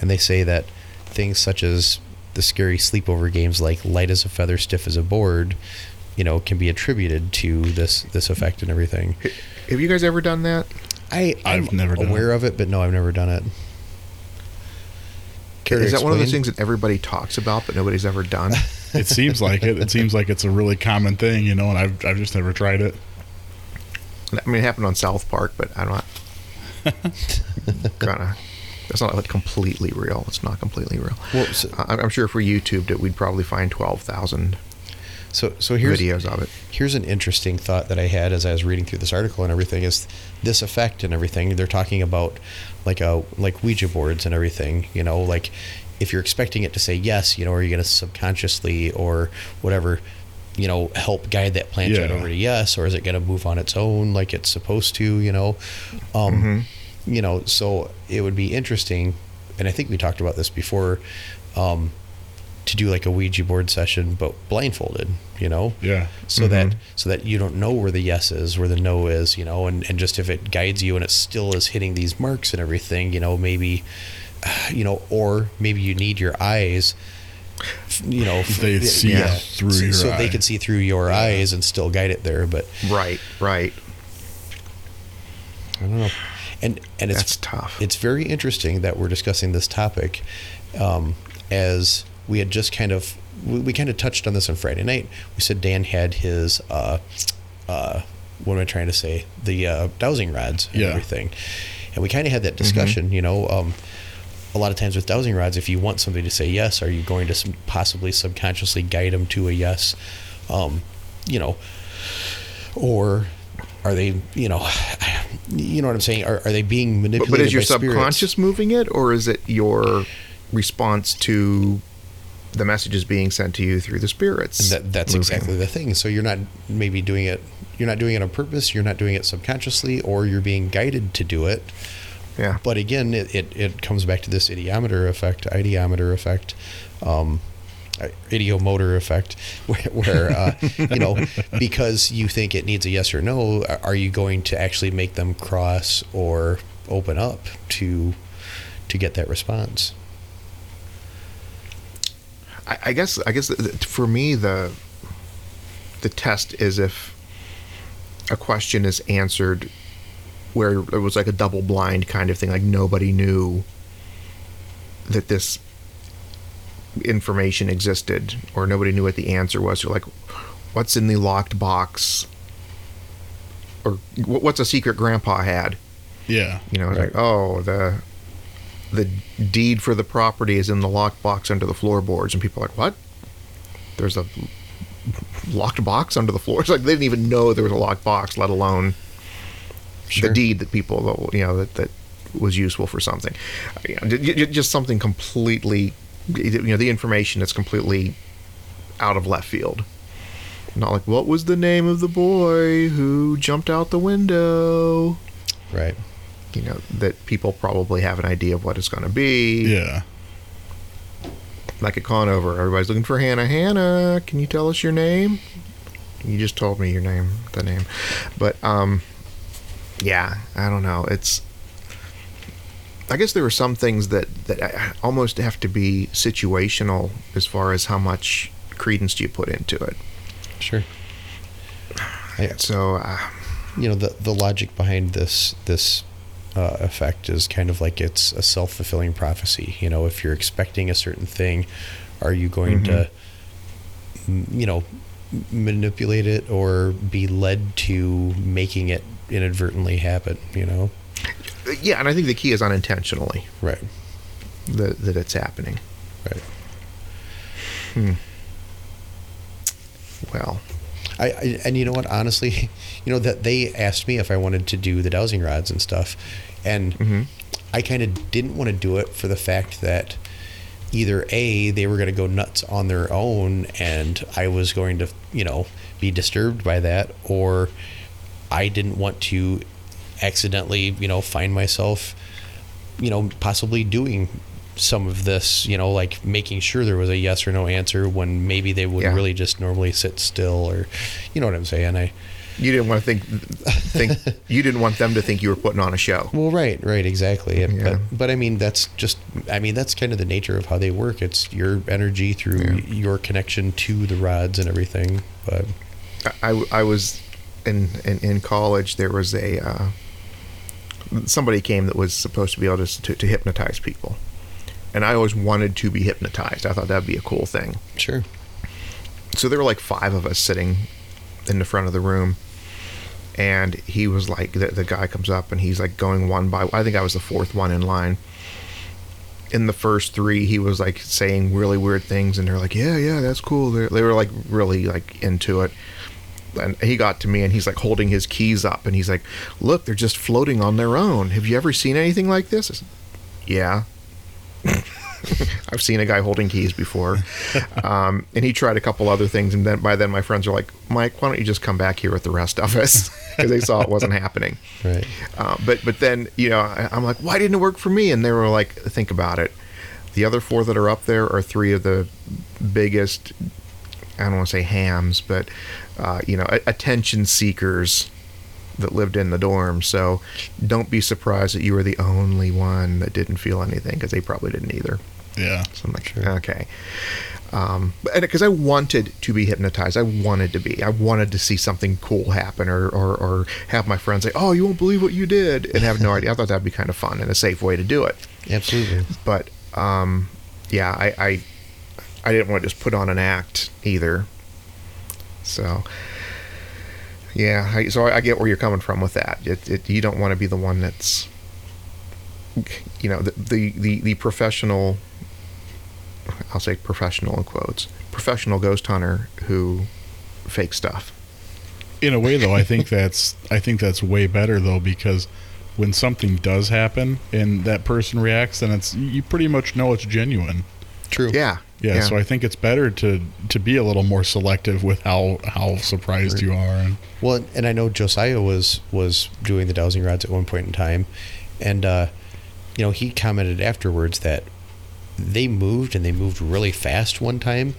and they say that things such as the scary sleepover games like light as a feather, stiff as a board, you know, can be attributed to this this effect and everything. Have you guys ever done that? I I'm I've never done aware of it, but no, I've never done it. Care Is that one of those things that everybody talks about but nobody's ever done? It seems like it. It seems like it's a really common thing, you know, and I've I've just never tried it. I mean, it happened on South Park, but I'm not kind of. It's not like completely real. It's not completely real. Well, so- I- I'm sure if we YouTubed it, we'd probably find twelve thousand So so here's videos of it. here's an interesting thought that I had as I was reading through this article and everything is this effect and everything. They're talking about like a like Ouija boards and everything. You know, like if you're expecting it to say yes, you know, are you going to subconsciously or whatever, you know, help guide that planchette Yeah. over to yes, or is it going to move on its own like it's supposed to? You know, um, you know. So it would be interesting, and I think we talked about this before. Um, to do like a Ouija board session, but blindfolded, you know, Yeah. so that so that you don't know where the yes is, where the no is, you know, and, and just if it guides you and it still is hitting these marks and everything, you know, maybe, you know, or maybe you need your eyes, you know, f- They see it through so, your so they can see through your eyes and still guide it there. But Right, right. I don't know, and and it's That's tough. It's very interesting that we're discussing this topic, um, as we had just kind of we, we kind of touched on this on Friday night. We said Dan had his uh, uh, what am I trying to say? The uh, dowsing rods and Yeah. everything, and we kind of had that discussion. You know. Um, a lot of times with dowsing rods, if you want somebody to say yes, are you going to possibly subconsciously guide them to a yes? Um, you know, or are they, you know, you know what I'm saying? Are, are they being manipulated but is your by spirits? subconscious moving it, or is it your response to the message is being sent to you through the spirits? That, that's moving? exactly the thing. So you're not maybe doing it. You're not doing it on purpose. You're not doing it subconsciously, or you're being guided to do it. Yeah. But again, it, it, it comes back to this idiometer effect, ideometer effect, um, idiomotor effect, where, where uh, you know, because you think it needs a yes or no, are you going to actually make them cross or open up to to get that response? I, I guess I guess th- th- for me the the test is if a question is answered where it was like a double blind kind of thing, like nobody knew that this information existed, or nobody knew what the answer was. You're like, what's in the locked box, or what's a secret Grandpa had? Yeah. You know, it's Right. like, oh, the the deed for the property is in the locked box under the floorboards, and people are like, what? There's a locked box under the floor. It's like they didn't even know there was a locked box, let alone Sure. the deed that people, you know, that that was useful for something. You know, just something completely, you know, the information that's completely out of left field. Not like, what was the name of the boy who jumped out the window? Right. You know that people probably have an idea of what it's going to be. Yeah. Like at Conover, everybody's looking for Hannah. Hannah, can you tell us your name? You just told me your name, the name, but um, yeah, I don't know. It's I guess there are some things that that almost have to be situational as far as how much credence do you put into it. Sure. I, So uh, you know the the logic behind this this uh, effect is kind of like it's a self fulfilling prophecy. You know, if you're expecting a certain thing, are you going to, you know, manipulate it or be led to making it inadvertently happen? You know, yeah, and I think the key is unintentionally right, that that it's happening. right. Hmm. Well, I, I and you know what? Honestly, you know that they asked me if I wanted to do the dowsing rods and stuff, and Mhm. I kind of didn't want to do it for the fact that either a they were going to go nuts on their own, and I was going to you know be disturbed by that, or I didn't want to accidentally you know find myself you know possibly doing some of this you know like making sure there was a yes or no answer when maybe they would Yeah. really just normally sit still or you know what i'm saying i you didn't want to think think you didn't want them to think you were putting on a show. well right right exactly Yeah. but but i mean that's just i mean that's kind of the nature of how they work it's your energy through Yeah. your connection to the rods and everything but I, I was in, in in college. There was a uh, somebody came that was supposed to be able to, to to hypnotize people, and I always wanted to be hypnotized. I thought that'd be a cool thing. sure So there were like five of us sitting in the front of the room, and he was like, the, the guy comes up and he's like going one by. I think I was the fourth one in line, in the first three, he was like saying really weird things, and they're like, "Yeah, yeah, that's cool." They're, they were like really like into it. And he got to me, and he's like holding his keys up, and he's like, "Look, they're just floating on their own. Have you ever seen anything like this?" Said, yeah. I've seen a guy holding keys before, um, and he tried a couple other things, and then by then my friends were like, "Mike, why don't you just come back here with the rest of us?" Because they saw it wasn't happening. Right. Uh, but but then you know I, I'm like, why didn't it work for me? And they were like, think about it. The other four that are up there are three of the biggest. I don't want to say hams, but uh, you know, a- attention seekers that lived in the dorm. So don't be surprised that you were the only one that didn't feel anything because they probably didn't either. Yeah. So I'm like, okay. Um, and because I wanted to be hypnotized, I wanted to be. I wanted to see something cool happen, or, or, or have my friends say, "Oh, you won't believe what you did," and have no idea. I thought that'd be kind of fun and a safe way to do it. Absolutely. But um, yeah, I, I I didn't want to just put on an act either. So yeah, I, so I get where you're coming from with that. It, it, you don't want to be the one that's you know the, the the the professional. I'll say professional in quotes. Professional ghost hunter who fake stuff. In a way, though, I think that's I think that's way better though because when something does happen and that person reacts, then it's you pretty much know it's genuine. True. Yeah. Yeah, so I think it's better to to be a little more selective with how how surprised you are. And Well, and I know Josiah was was doing the dowsing rods at one point in time, and uh, you know he commented afterwards that they moved and they moved really fast one time,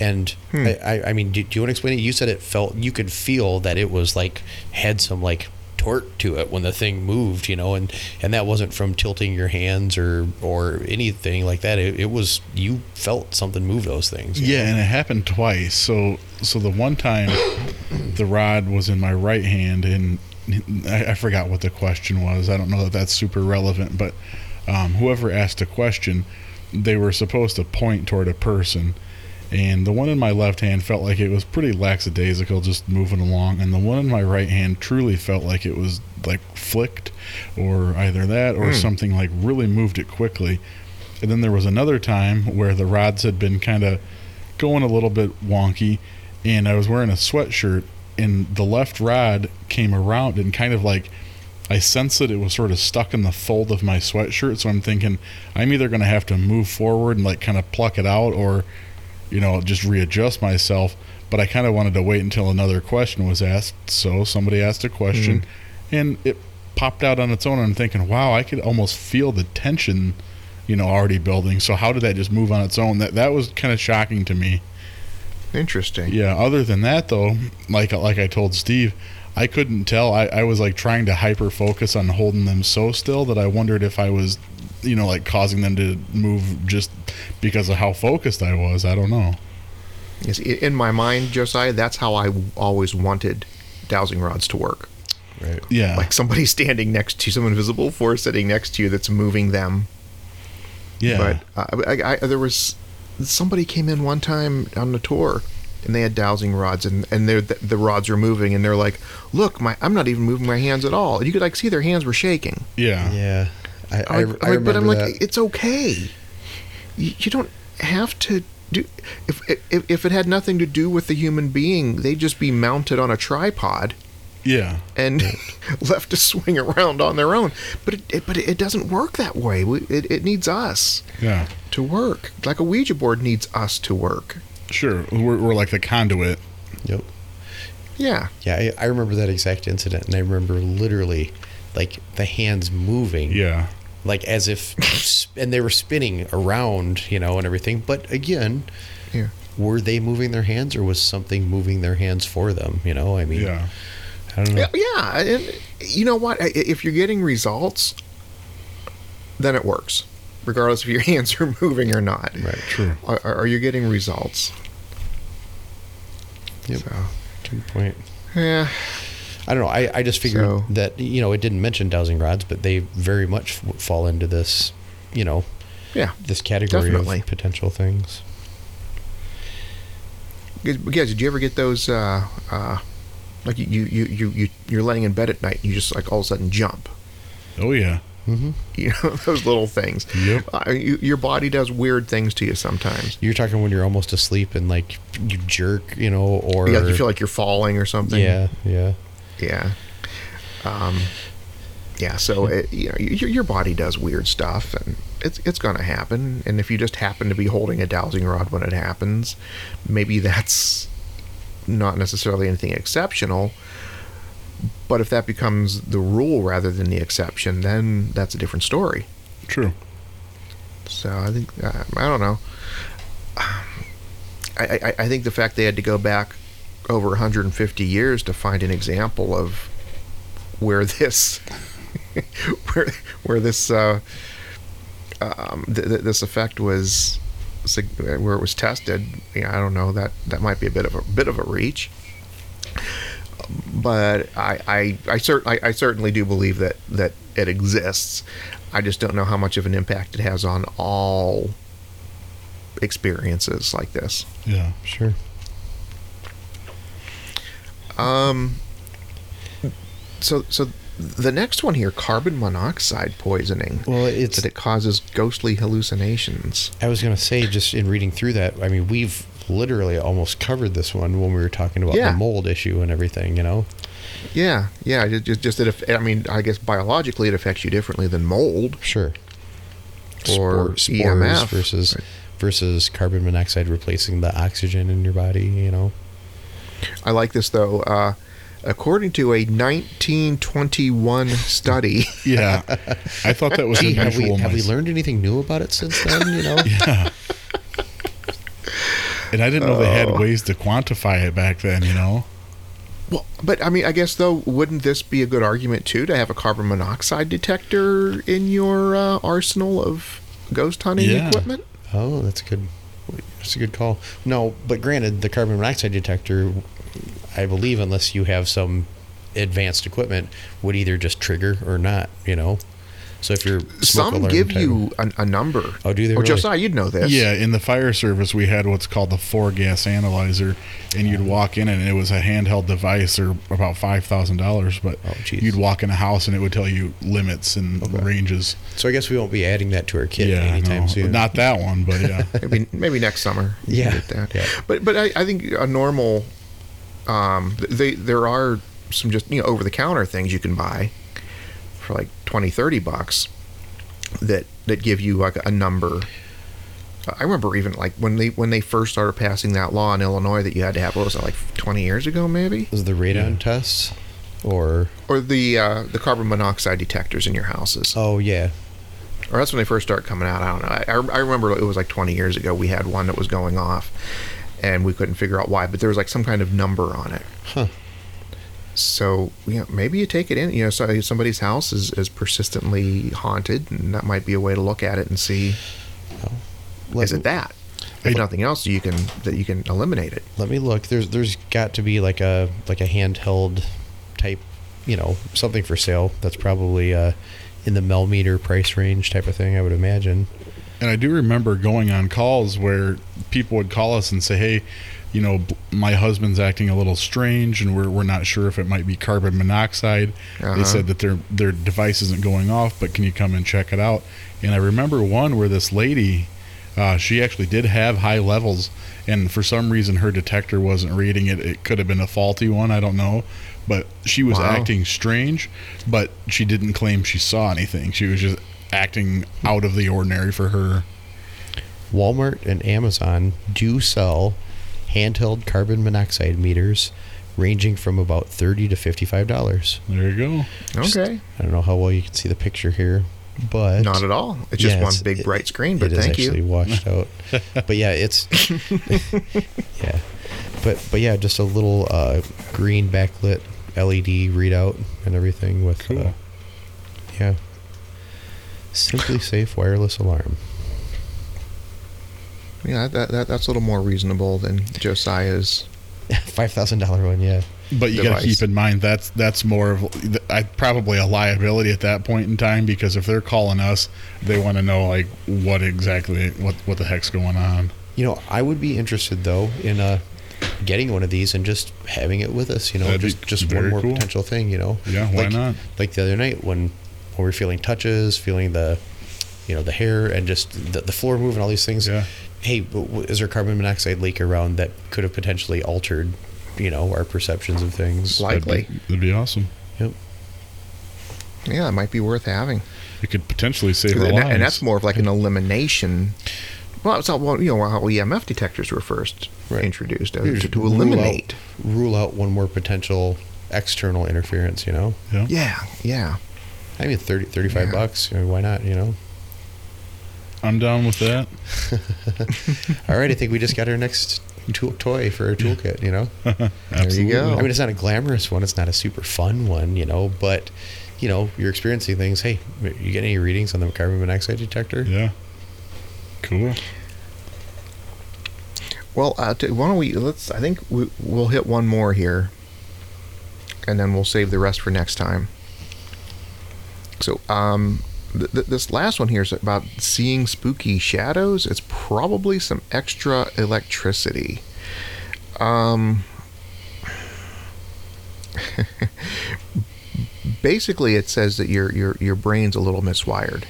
and Hmm. I, I, I mean, do, do you want to explain it? You said it felt you could feel that it was like had some like torque to it when the thing moved, you know, and and that wasn't from tilting your hands or or anything like that. It, it was you felt something move those things. yeah, know? and it happened twice. So so the one time the rod was in my right hand, and I, I forgot what the question was. I don't know that that's super relevant, but um, whoever asked a question, they were supposed to point toward a person. And the one in my left hand felt like it was pretty lackadaisical, just moving along. And the one in my right hand truly felt like it was like flicked, or either that or hmm. something like really moved it quickly. And then there was another time where the rods had been kind of going a little bit wonky, and I was wearing a sweatshirt, and the left rod came around and kind of like I sensed that it was sort of stuck in the fold of my sweatshirt. So I'm thinking I'm either going to have to move forward and like kind of pluck it out, or you know just readjust myself. But I kind of wanted to wait until another question was asked. So somebody asked a question, mm. and it popped out on its own. And I'm thinking, wow, I could almost feel the tension you know already building so how did that just move on its own that that was kind of shocking to me Interesting. yeah other than that though like like i told steve i couldn't tell i, I was like trying to hyper focus on holding them so still that i wondered if i was you know like causing them to move just because of how focused i was i don't know Yes, in my mind, Josiah, that's how I always wanted dowsing rods to work. Right. yeah Like somebody standing next to you, some invisible force sitting next to you that's moving them. yeah But uh, I, I, there was somebody came in one time on the tour, and they had dowsing rods, and and they're, the, the rods were moving, and they're like, "Look, my I'm not even moving my hands at all." And you could like see their hands were shaking. yeah Yeah. I, I, I'm like, I I'm like, but I'm like, that. it's okay. You, you don't have to do. If, if if it had nothing to do with the human being, they'd just be mounted on a tripod yeah and left to swing around on their own. But it, it but it doesn't work that way. We, it, it needs us yeah to work. Like a Ouija board needs us to work. sure we're, we're like the conduit Yep. Yeah. Yeah, I, I remember that exact incident, and I remember literally, like the hands moving, yeah like as if, and they were spinning around, you know, and everything. But again, Yeah. were they moving their hands, or was something moving their hands for them? You know, I mean, yeah I don't know. Yeah, yeah. And you know what? If you're getting results, then it works, regardless if your hands are moving or not. Right. true Are, are you getting results? Yep. So, Good point. yeah. I don't know. I, I just figured So- that you know it didn't mention dowsing rods, but they very much fall into this, you know, Yeah. this category Definitely. of potential things. Guys, guys, did you ever get those? Uh, uh, like you, you, you, you, you're laying in bed at night, and you just like all of a sudden jump. oh yeah You know those little things. Yep. Uh, you, your body does weird things to you sometimes. You're talking when you're almost asleep and like you jerk, you know, or Yeah, you feel like you're falling or something. yeah, yeah. Yeah. Um, yeah. So it, you know, your, your body does weird stuff, and it's it's going to happen. And if you just happen to be holding a dowsing rod when it happens, maybe that's not necessarily anything exceptional. But if that becomes the rule rather than the exception, then that's a different story. True. So I think uh, I don't know. I, I I think the fact they had to go back over 150 years to find an example of where this where where this uh, um, th- th- this effect was where it was tested. I don't know that that might be a bit of a bit of a reach. But I I I, I, I certainly do believe that that it exists. I just don't know how much of an impact it has on all experiences like this. Yeah. Sure. Um. So so the next one here, carbon monoxide poisoning. Well, it's that it causes ghostly hallucinations. I was going to say, just in reading through that, I mean, we've literally almost covered this one when we were talking about Yeah. the mold issue and everything, you know? Yeah, yeah. Just just that if I mean, I guess biologically it affects you differently than mold. Sure. Or Spor- spores EMF. versus Right. versus carbon monoxide replacing the oxygen in your body, you know? I like this though. Uh, according to a 1921 study, Yeah. I thought that was Gee, have we have we learned anything new about it since then, you know? Yeah. And I didn't know they had Oh. ways to quantify it back then, you know? well, but I mean, I guess though, wouldn't this be a good argument too to have a carbon monoxide detector in your uh, arsenal of ghost hunting Yeah. equipment? Oh, that's a good. That's a good call. No, but granted, the carbon monoxide detector, I believe, unless you have some advanced equipment, would either just trigger or not. You know, so if you're smoke Some give type- you a, a number. Oh, do they Oh, really? Josiah, you'd know this. Yeah, in the fire service, we had what's called the four gas analyzer, and you'd walk in and it was a handheld device, or about five thousand dollars. But Oh, you'd walk in a house and it would tell you limits and Okay. ranges. So I guess we won't be adding that to our kit yeah, anytime no, soon. not that one, but yeah, maybe maybe next summer. Yeah, that. yeah. But but I, I think a normal, um, they there are some just you know over the counter things you can buy for like 20, 30 bucks that that give you like a number. I remember even like when they when they first started passing that law in Illinois that you had to have what was it like twenty years ago maybe Is the radon tests or or the uh, the carbon monoxide detectors in your houses oh yeah or that's when they first started coming out. I don't know. I, I remember it was like 20 years ago. We had one that was going off, and we couldn't figure out why. But there was like some kind of number on it. Huh. So you know, maybe you take it in. You know, so somebody's house is, is persistently haunted, and that might be a way to look at it and see let, is it that. If nothing else, you can that you can eliminate it. let me look. There's there's got to be like a like a handheld type, you know, something for sale that's probably uh, in the millimeter price range type of thing. I would imagine. And I do remember going on calls where people would call us and say, "Hey, you know, my husband's acting a little strange, and we're we're not sure if it might be carbon monoxide." Uh-huh. They said that their their device isn't going off, but can you come and check it out? And I remember one where this lady, uh, she actually did have high levels, and for some reason her detector wasn't reading it. It could have been a faulty one. I don't know. But she was Wow. acting strange, but she didn't claim she saw anything. She was just acting out of the ordinary for her. Walmart and Amazon do sell handheld carbon monoxide meters ranging from about 30 to $55. There you go. Okay, I don't know how well you can see the picture here, but not at all. It's just Yeah, one it's- big it- bright screen. But it is thank actually you. washed out. But yeah, it's yeah. But but yeah, just a little uh, green backlit LED readout and everything with uh, yeah. SimpliSafe wireless alarm. Yeah, that, that that's a little more reasonable than Josiah's. Five thousand dollar one, yeah. But you got to keep in mind that's that's more of I probably a liability at that point in time because if they're calling us, they want to know like what exactly what what the heck's going on. You know, I would be interested though in uh, getting one of these and just having it with us. You know, That'd just just one more cool. potential thing. You know. Yeah, why like, not? Like the other night when when we're feeling touches, feeling the, you know, the hair and just the, the floor move and all these things. Yeah. Hey, w- w- is there carbon monoxide leak around that could have potentially altered, you know, our perceptions of things? Likely. That'd be awesome. Yep. Yeah, it might be worth having. It could potentially save our And, lives. and that's more of like an elimination. Well, it's all, well, you know, how EMF detectors were first Right. introduced uh, Here, to, just to rule out- eliminate. Rule out one more potential external interference. You know, Yeah. Yeah, yeah. I mean, 30, 35 Yeah. bucks. You know, why not? You know. I'm down with that. All right, I think we just got our next tool, toy for our toolkit. You know. Absolutely. go. I mean, it's not a glamorous one. It's not a super fun one, you know. But you know, you're experiencing things. Hey, you get any readings on the carbon monoxide detector? Yeah. Cool. Well, uh, t- why don't we? Let's. I think we, we'll hit one more here, and then we'll save the rest for next time. So, um, th- th- this last one here is about seeing spooky shadows. It's probably some extra electricity. Um. basically, it says that your your your brain's a little miswired.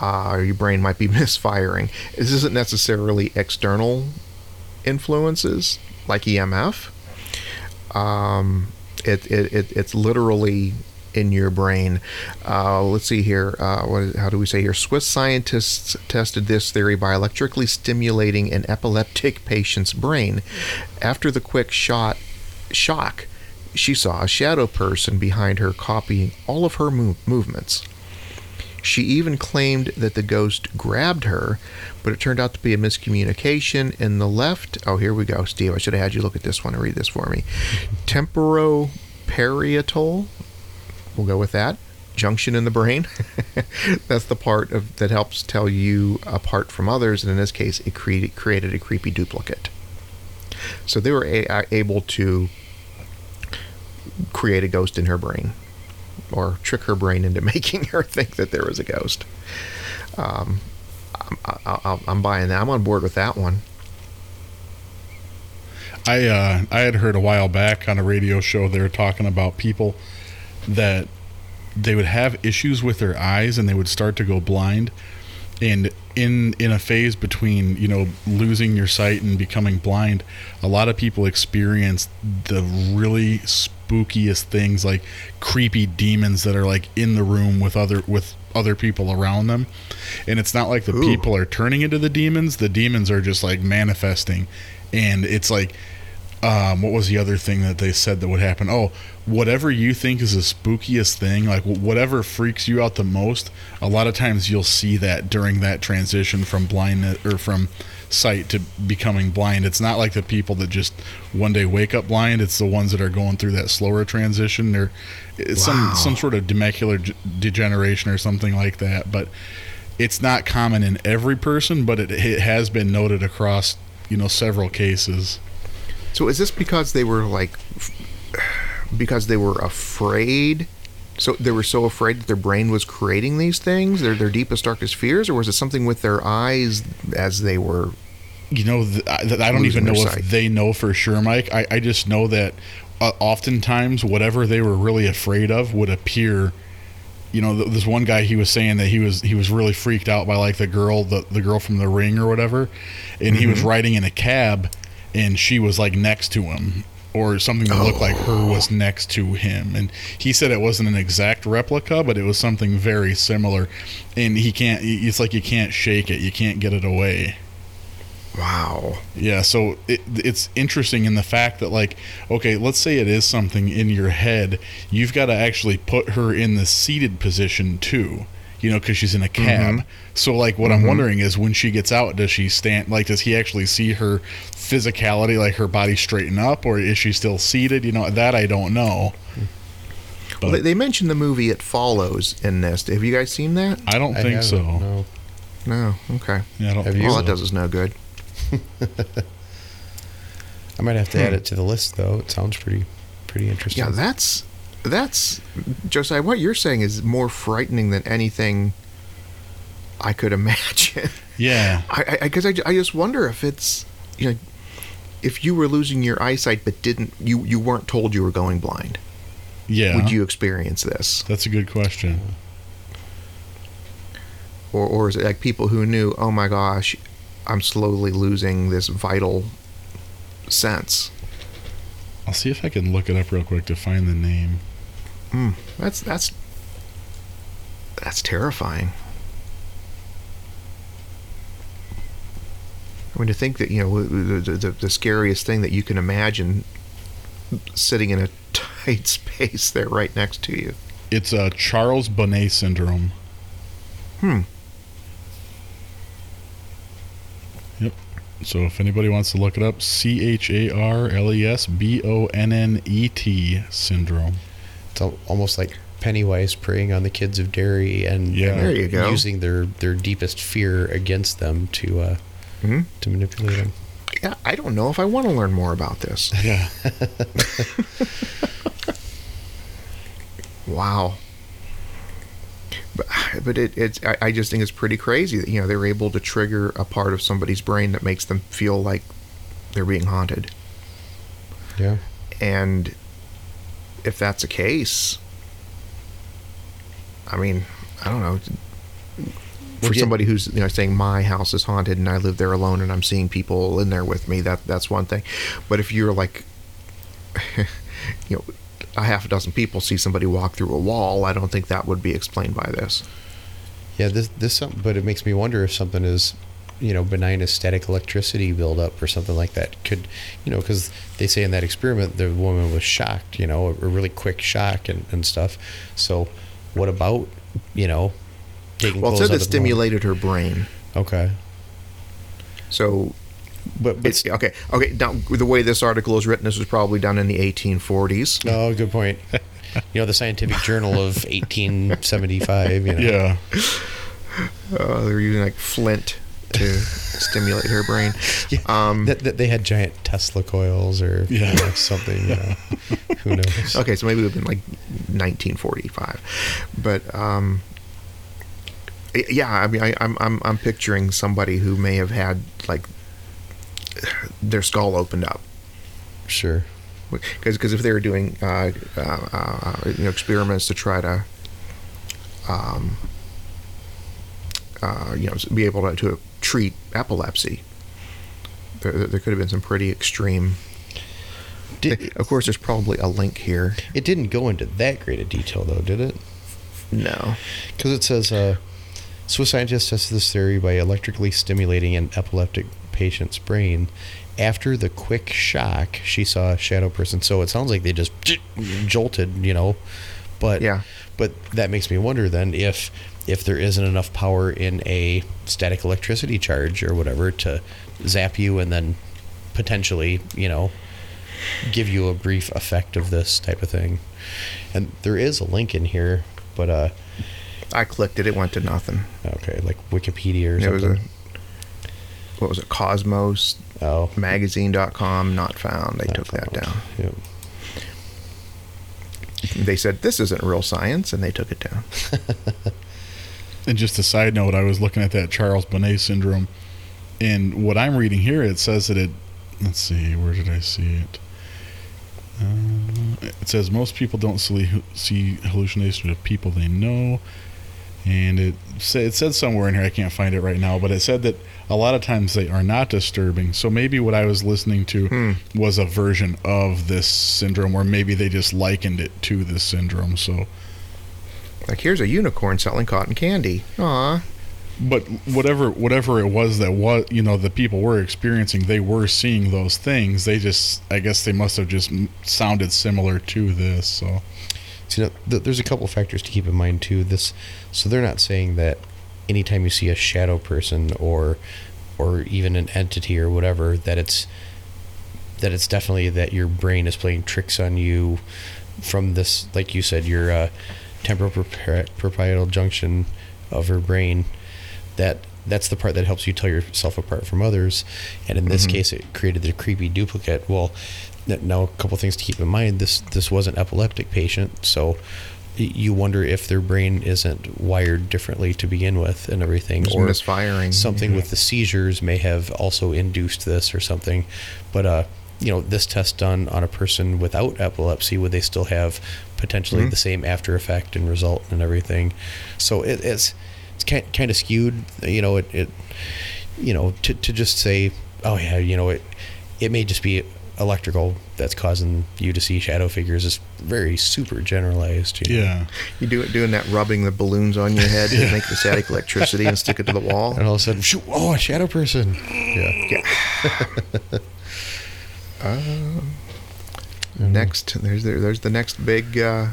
Uh, your brain might be misfiring. This isn't necessarily external influences like EMF. Um, it, it, it it's literally in your brain. Uh, let's see here. Uh, how do we say here? Swiss scientists tested this theory by electrically stimulating an epileptic patient's brain. After the quick shot shock, she saw a shadow person behind her copying all of her move- movements. She even claimed that the ghost grabbed her, but it turned out to be a miscommunication. In the left, oh, here we go, Steve. I should have had you look at this one and read this for me. Temporoparietal, we'll go with that. Junction in the brain. That's the part of that helps tell you apart from others, and in this case, it created created a creepy duplicate. So they were a- able to create a ghost in her brain or trick her brain into making her think that there was a ghost. Um, I'm, I'm buying that. I'm on board with that one. I uh, I had heard a while back on a radio show they were talking about people that they would have issues with their eyes and they would start to go blind. And in in a phase between you know losing your sight and becoming blind a lot of people experience the really spookiest things like creepy demons that are like in the room with other with other people around them. And it's not like the Ooh. people are turning into the demons. The demons are just like manifesting. And it's like um, what was the other thing that they said that would happen? Oh, whatever you think is the spookiest thing, like whatever freaks you out the most, a lot of times you'll see that during that transition from blindness or from sight to becoming blind. It's not like the people that just one day wake up blind. It's the ones that are going through that slower transition. They're Wow. some some sort of macular degeneration or something like that. But it's not common in every person, but it, it has been noted across you know several cases. So is this because they were like, because they were afraid? So they were so afraid that their brain was creating these things, their their deepest darkest fears, or was it something with their eyes as they were? you know, th- I, th- I don't even know their if they know for sure, Mike. I, I just know that uh, oftentimes whatever they were really afraid of would appear. You know, th- this one guy he was saying that he was he was really freaked out by like the girl the the girl from the ring or whatever, and he was riding in a cab, and she was like next to him. Or something that looked like her was oh. next to him, and he said it wasn't an exact replica, but it was something very similar. And he can't. It's like you can't shake it, you can't get it away. Wow. Yeah, so it, it's interesting in the fact that, like, okay, let's say it is something in your head. You've got to actually put her in the seated position too, you know, because she's in a cab. So, like, what I'm wondering is when she gets out, does she stand, like, does he actually see her physicality, like her body straighten up, or is she still seated? You know, that I don't know. Well, But they, they mentioned the movie It Follows in this. Have you guys seen that? I don't I think so. No. No. Okay. Yeah, I don't Have think you? All so. that does is no good. I might have to Hmm. add it to the list though. It sounds pretty pretty interesting. Yeah, that's that's Josiah. What you're saying is more frightening than anything I could imagine. Yeah, I because I, I, just wonder if it's you know if you were losing your eyesight but didn't you you weren't told you were going blind. yeah. Would you experience this? That's a good question. or or is it like people who knew? Oh my gosh, I'm slowly losing this vital sense. I'll see if I can look it up real quick to find the name. Mm, that's that's that's terrifying. I mean, to think that you know the, the, the scariest thing that you can imagine sitting in a tight space there right next to you. It's a uh, Charles Bonnet syndrome. Hmm. Yep. So if anybody wants to look it up, C H A R L E S B O N N E T syndrome. It's almost like Pennywise preying on the kids of Derry and Yeah. There you go. using their, their deepest fear against them to uh, Mhm. to manipulate them. Yeah, I don't know if I want to learn more about this. Yeah. Wow. But, but it, it's I, I just think it's pretty crazy that you know they're able to trigger a part of somebody's brain that makes them feel like they're being haunted. Yeah. And if that's the case, I mean, I don't know. For Well, yeah. somebody who's you know saying my house is haunted and I live there alone and I'm seeing people in there with me, that that's one thing. But if you're like, you know, a half a dozen people see somebody walk through a wall, I don't think that would be explained by this. Yeah, this this but it makes me wonder if something is, you know, benign as static electricity buildup or something like that could, you know, because they say in that experiment the woman was shocked, you know, a, a really quick shock and, and stuff. So, what about, you know, taking Well, it clothes said out it of the home? stimulated her brain. Okay, So but but it's okay. Okay, now the way this article is written, this was probably done in the 1840s. oh, good point. you know, the Scientific Journal of 1875. You know, Yeah. Uh, they're using like flint to stimulate her brain. Yeah, Um, that, that they had giant Tesla coils or you know, something. You know, who knows? okay, so maybe it would have been like 1945, but um, yeah, I mean, I, I'm I'm I'm picturing somebody who may have had like their skull opened up. Sure. because if they were doing uh, uh, uh, you know experiments to try to um, uh, you know be able to, to treat epilepsy, there, there could have been some pretty extreme. Did, of course, there's probably a link here. it didn't go into that great a detail, though, did it? No, Because it says uh, Swiss scientists tested this theory by electrically stimulating an epileptic patient's brain. After the quick shock, she saw a shadow person. So it sounds like they just jolted, you know. But Yeah. but that makes me wonder then if if there isn't enough power in a static electricity charge or whatever to zap you and then potentially, you know, give you a brief effect of this type of thing. And there is a link in here, but uh I clicked it; it went to nothing. Okay, like Wikipedia or It was a something. what was it? Cosmos oh, magazine.com not found. They not took that down. Yep. They said this isn't real science, and they took it down. And just a side note, I was looking at that Charles Bonnet syndrome, and what I'm reading here, it says that it. Let's see, where did I see it? Uh, it says most people don't see, see hallucinations of people they know, and it sa- it said somewhere in here I can't find it right now, but it said that a lot of times they are not disturbing. So maybe what I was listening to Hmm. was a version of this syndrome, or maybe they just likened it to this syndrome. So Like here's a unicorn selling cotton candy. Aw. but whatever whatever it was that was you know the people were experiencing they were seeing those things they just i guess they must have just sounded similar to this so So, you know, th- there's a couple factors to keep in mind too. This, so they're not saying that anytime you see a shadow person or, or even an entity or whatever, that it's, that it's definitely that your brain is playing tricks on you, from this, like you said, your uh, temporal parietal junction of her brain. That that's the part that helps you tell yourself apart from others, and in this Mhm. case, it created the creepy duplicate. Well, now a couple things to keep in mind. This this was an epileptic patient, so you wonder if their brain isn't wired differently to begin with, and everything, or misfiring. something with the seizures may have also induced this or something. But uh, you know, this test done on a person without epilepsy, would they still have potentially Mhm. the same after effect and result and everything? So it, it's it's kind kind of skewed. You know, it, it you know to to just say, oh yeah, you know it it may just be electrical that's causing you to see shadow figures is very super generalized. You know? Yeah. You do it doing that rubbing the balloons on your head to make the static electricity and stick it to the wall. And all of a sudden, shoo, oh, a shadow person. Yeah. Yeah. Next, there's there, there's the next big uh,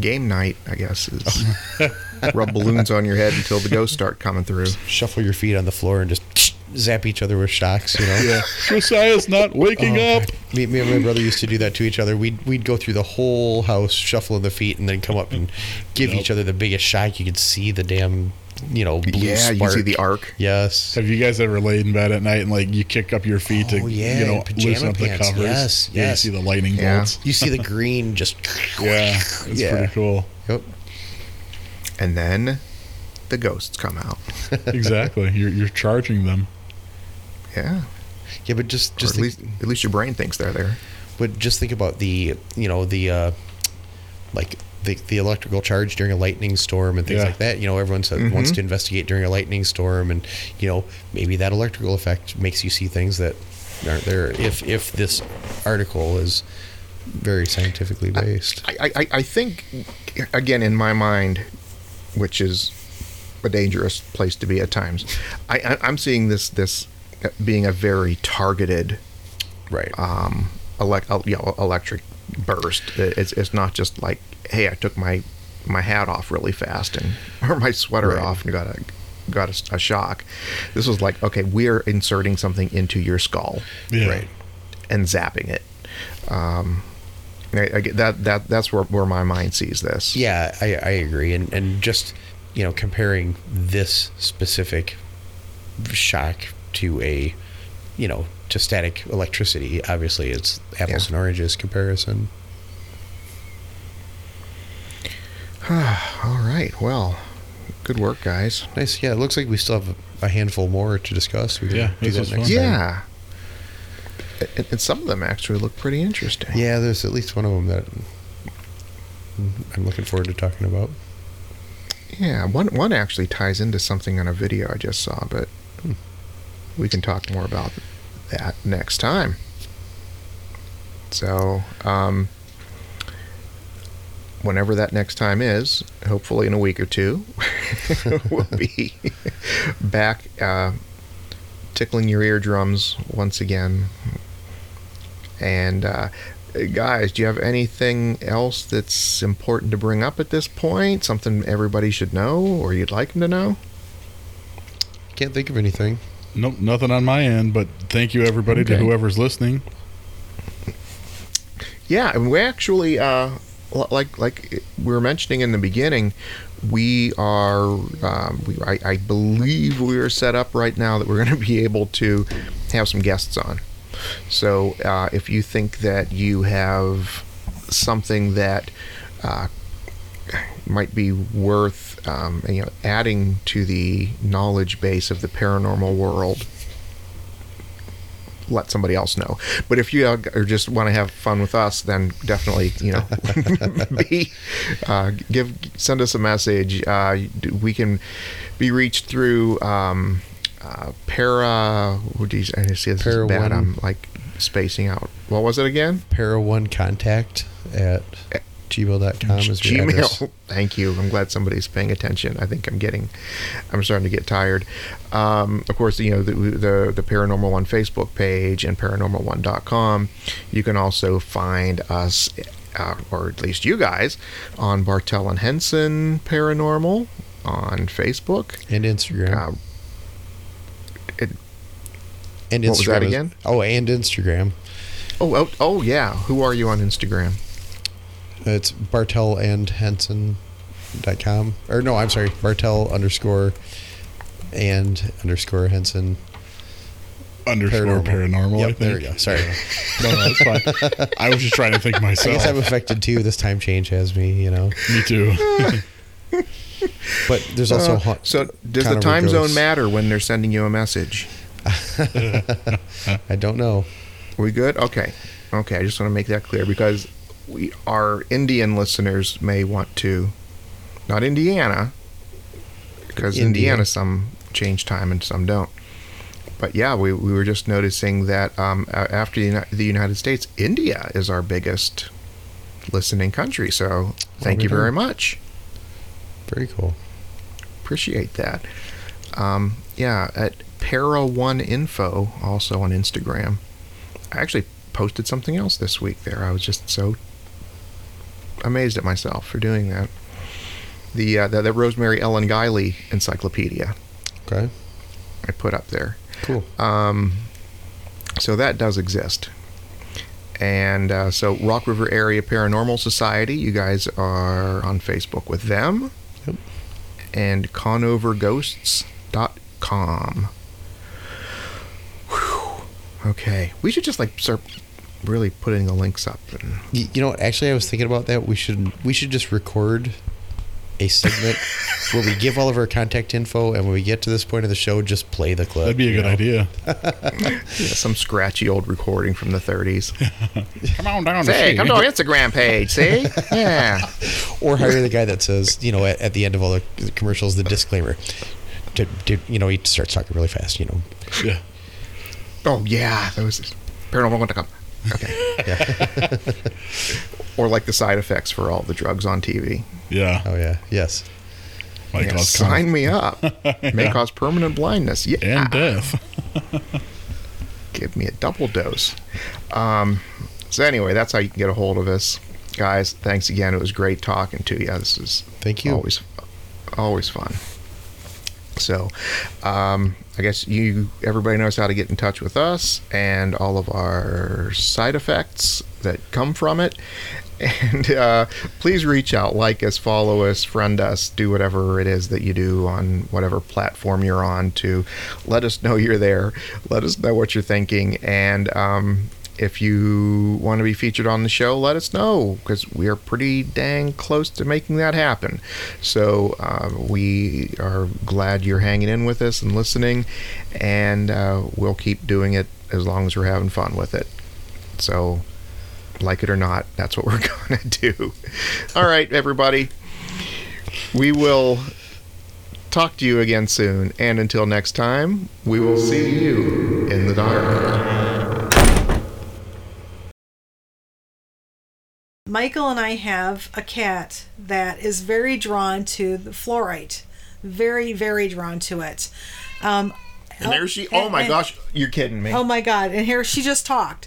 game night. I guess is rub balloons on your head until the ghosts start coming through. Shuffle your feet on the floor and just zap each other with shocks. You know. Yeah. Josiah's not waking Oh, up. Me, me and my brother used to do that to each other. We'd we'd go through the whole house shuffling the feet and then come up and give Yep. each other the biggest shock. You could see the damn, you know, blue yeah, you see the arc. Yes. Have you guys ever laid in bed at night and like you kick up your feet to Oh, yeah, you know in loosen up the covers? Yes, Yeah, yes. you see the lightning Yeah. bolts. You see the green just. Yeah, it's Yeah. pretty cool. Yep. And then the ghosts come out. exactly. You're you're charging them. Yeah. Yeah, but just just at think, least at least your brain thinks they're there. but just think about the you know the uh, like the the electrical charge during a lightning storm and things Yeah. like that. You know, everyone Mhm. wants to investigate during a lightning storm, and you know maybe that electrical effect makes you see things that aren't there. If if this article is very scientifically based. I, I, I think, again, in my mind, which is a dangerous place to be at times, I, I, I'm seeing this this being a very targeted right. um, elec- el- you know, electric burst. It's, it's not just like, hey, I took my my hat off really fast and or my sweater Right. off and got a got a a, shock. This was like, okay, we're inserting something into your skull Yeah. Right. and zapping it. Um, I, I that that that's where, where my mind sees this. Yeah, I, I agree, and and just you know comparing this specific shock to a you know to static electricity, obviously it's apples Yeah. and oranges comparison. All right. Well, good work, guys. Nice. Yeah, it looks like we still have a handful more to discuss. We Yeah, do that next fun. Yeah. And, and some of them actually look pretty interesting. Yeah, there's at least one of them that I'm looking forward to talking about. Yeah, one one actually ties into something on a video I just saw, but we can talk more about that next time. So, um, whenever that next time is, hopefully in a week or two, we'll be back uh, tickling your eardrums once again. And uh, guys, do you have anything else that's important to bring up at this point? Something everybody should know, or you'd like them to know? Can't think of anything. Nope, nothing on my end. But thank you everybody to whoever's listening. Yeah, and we actually, uh, l- like like we were mentioning in the beginning, we are, um, we, I, I believe we are set up right now that we're going to be able to have some guests on. So uh, if you think that you have something that uh, might be worth, um, you know, adding to the knowledge base of the paranormal world, let somebody else know. But if you or just want to have fun with us, then definitely, you know, be uh, give send us a message. Uh, we can be reached through um, uh, para. What do you I see? This Para is bad. One. I'm like spacing out. What was it again? Para one contact at gmail.com is your address. Gmail. Thank you. I'm glad somebody's paying attention. I think I'm getting, I'm starting to get tired. Um, of course, you know the, the the Paranormal One Facebook page and ParanormalOne.com. You can also find us, uh, or at least you guys, on Bartell and Henson Paranormal on Facebook. And Instagram. Uh, it, and what was Instagram that is- again? oh, and Instagram. oh, oh, oh, yeah. Who are you on Instagram? It's Bartel and Henson.com. Or no, I'm sorry, Bartel underscore and underscore Henson. Underscore paranormal. I Yep, think. there we go. Sorry. No, no, it's fine. I was just trying to think myself. I myself. guess I'm affected too. This time change has me, you know. Me too. But there's also Uh, ha- so does the Connor time zone matter when they're sending you a message? I don't know. Are we good? Okay. Okay, I just want to make that clear because we our Indian listeners may want to not Indiana, because India. Indiana some change time and some don't. But yeah, we, we were just noticing that um, after the, the United States, India is our biggest listening country. So thank you very much. Very cool. Appreciate that. Um, yeah, at Para One Info, also on Instagram. I actually posted something else this week there. I was just so amazed at myself for doing that. The uh, the, the Rosemary Ellen Guiley Encyclopedia Okay. I put up there. Cool. Um, so that does exist. And uh, so Rock River Area Paranormal Society, you guys are on Facebook with them. Yep. And conoverghosts.com. Whew. Okay. We should just like start really putting the links up. And Y- You know, what, actually, I was thinking about that. We should we should just record a segment where we give all of our contact info, and when we get to this point of the show, just play the clip. That'd be a good know? idea. yeah, some scratchy old recording from the 30s. Come on down to Say, come to our Instagram page, see? Yeah. Or hire the guy that says, you know, at, at the end of all the commercials, the disclaimer. Did, did, you know, he starts talking really fast. You know, Yeah. Oh yeah, those paranormal.com. Okay. or like the side effects for all the drugs on TV. Yeah. oh yeah, yes, Might Yeah, cause sign con- me up. May cause permanent blindness. Yeah. and death. Give me a double dose. Um, so anyway, that's how you can get a hold of us, guys. Thanks again. It was great talking to you. This is Thank you. Always, always fun. So, um, I guess you everybody knows how to get in touch with us and all of our side effects that come from it. And uh, please reach out, like us, follow us, friend us, do whatever it is that you do on whatever platform you're on to let us know you're there. Let us know what you're thinking. And um, if you want to be featured on the show, let us know because we are pretty dang close to making that happen. So uh, we are glad you're hanging in with us and listening, and uh, we'll keep doing it as long as we're having fun with it. So, like it or not, that's what we're going to do. All right, everybody. We will talk to you again soon. And until next time, we will see you in the dark. Michael and I have a cat that is very drawn to the fluorite. Very, very drawn to it. Um, And there she. Oh my and- gosh, you're kidding me. Oh my God. And here she just talked.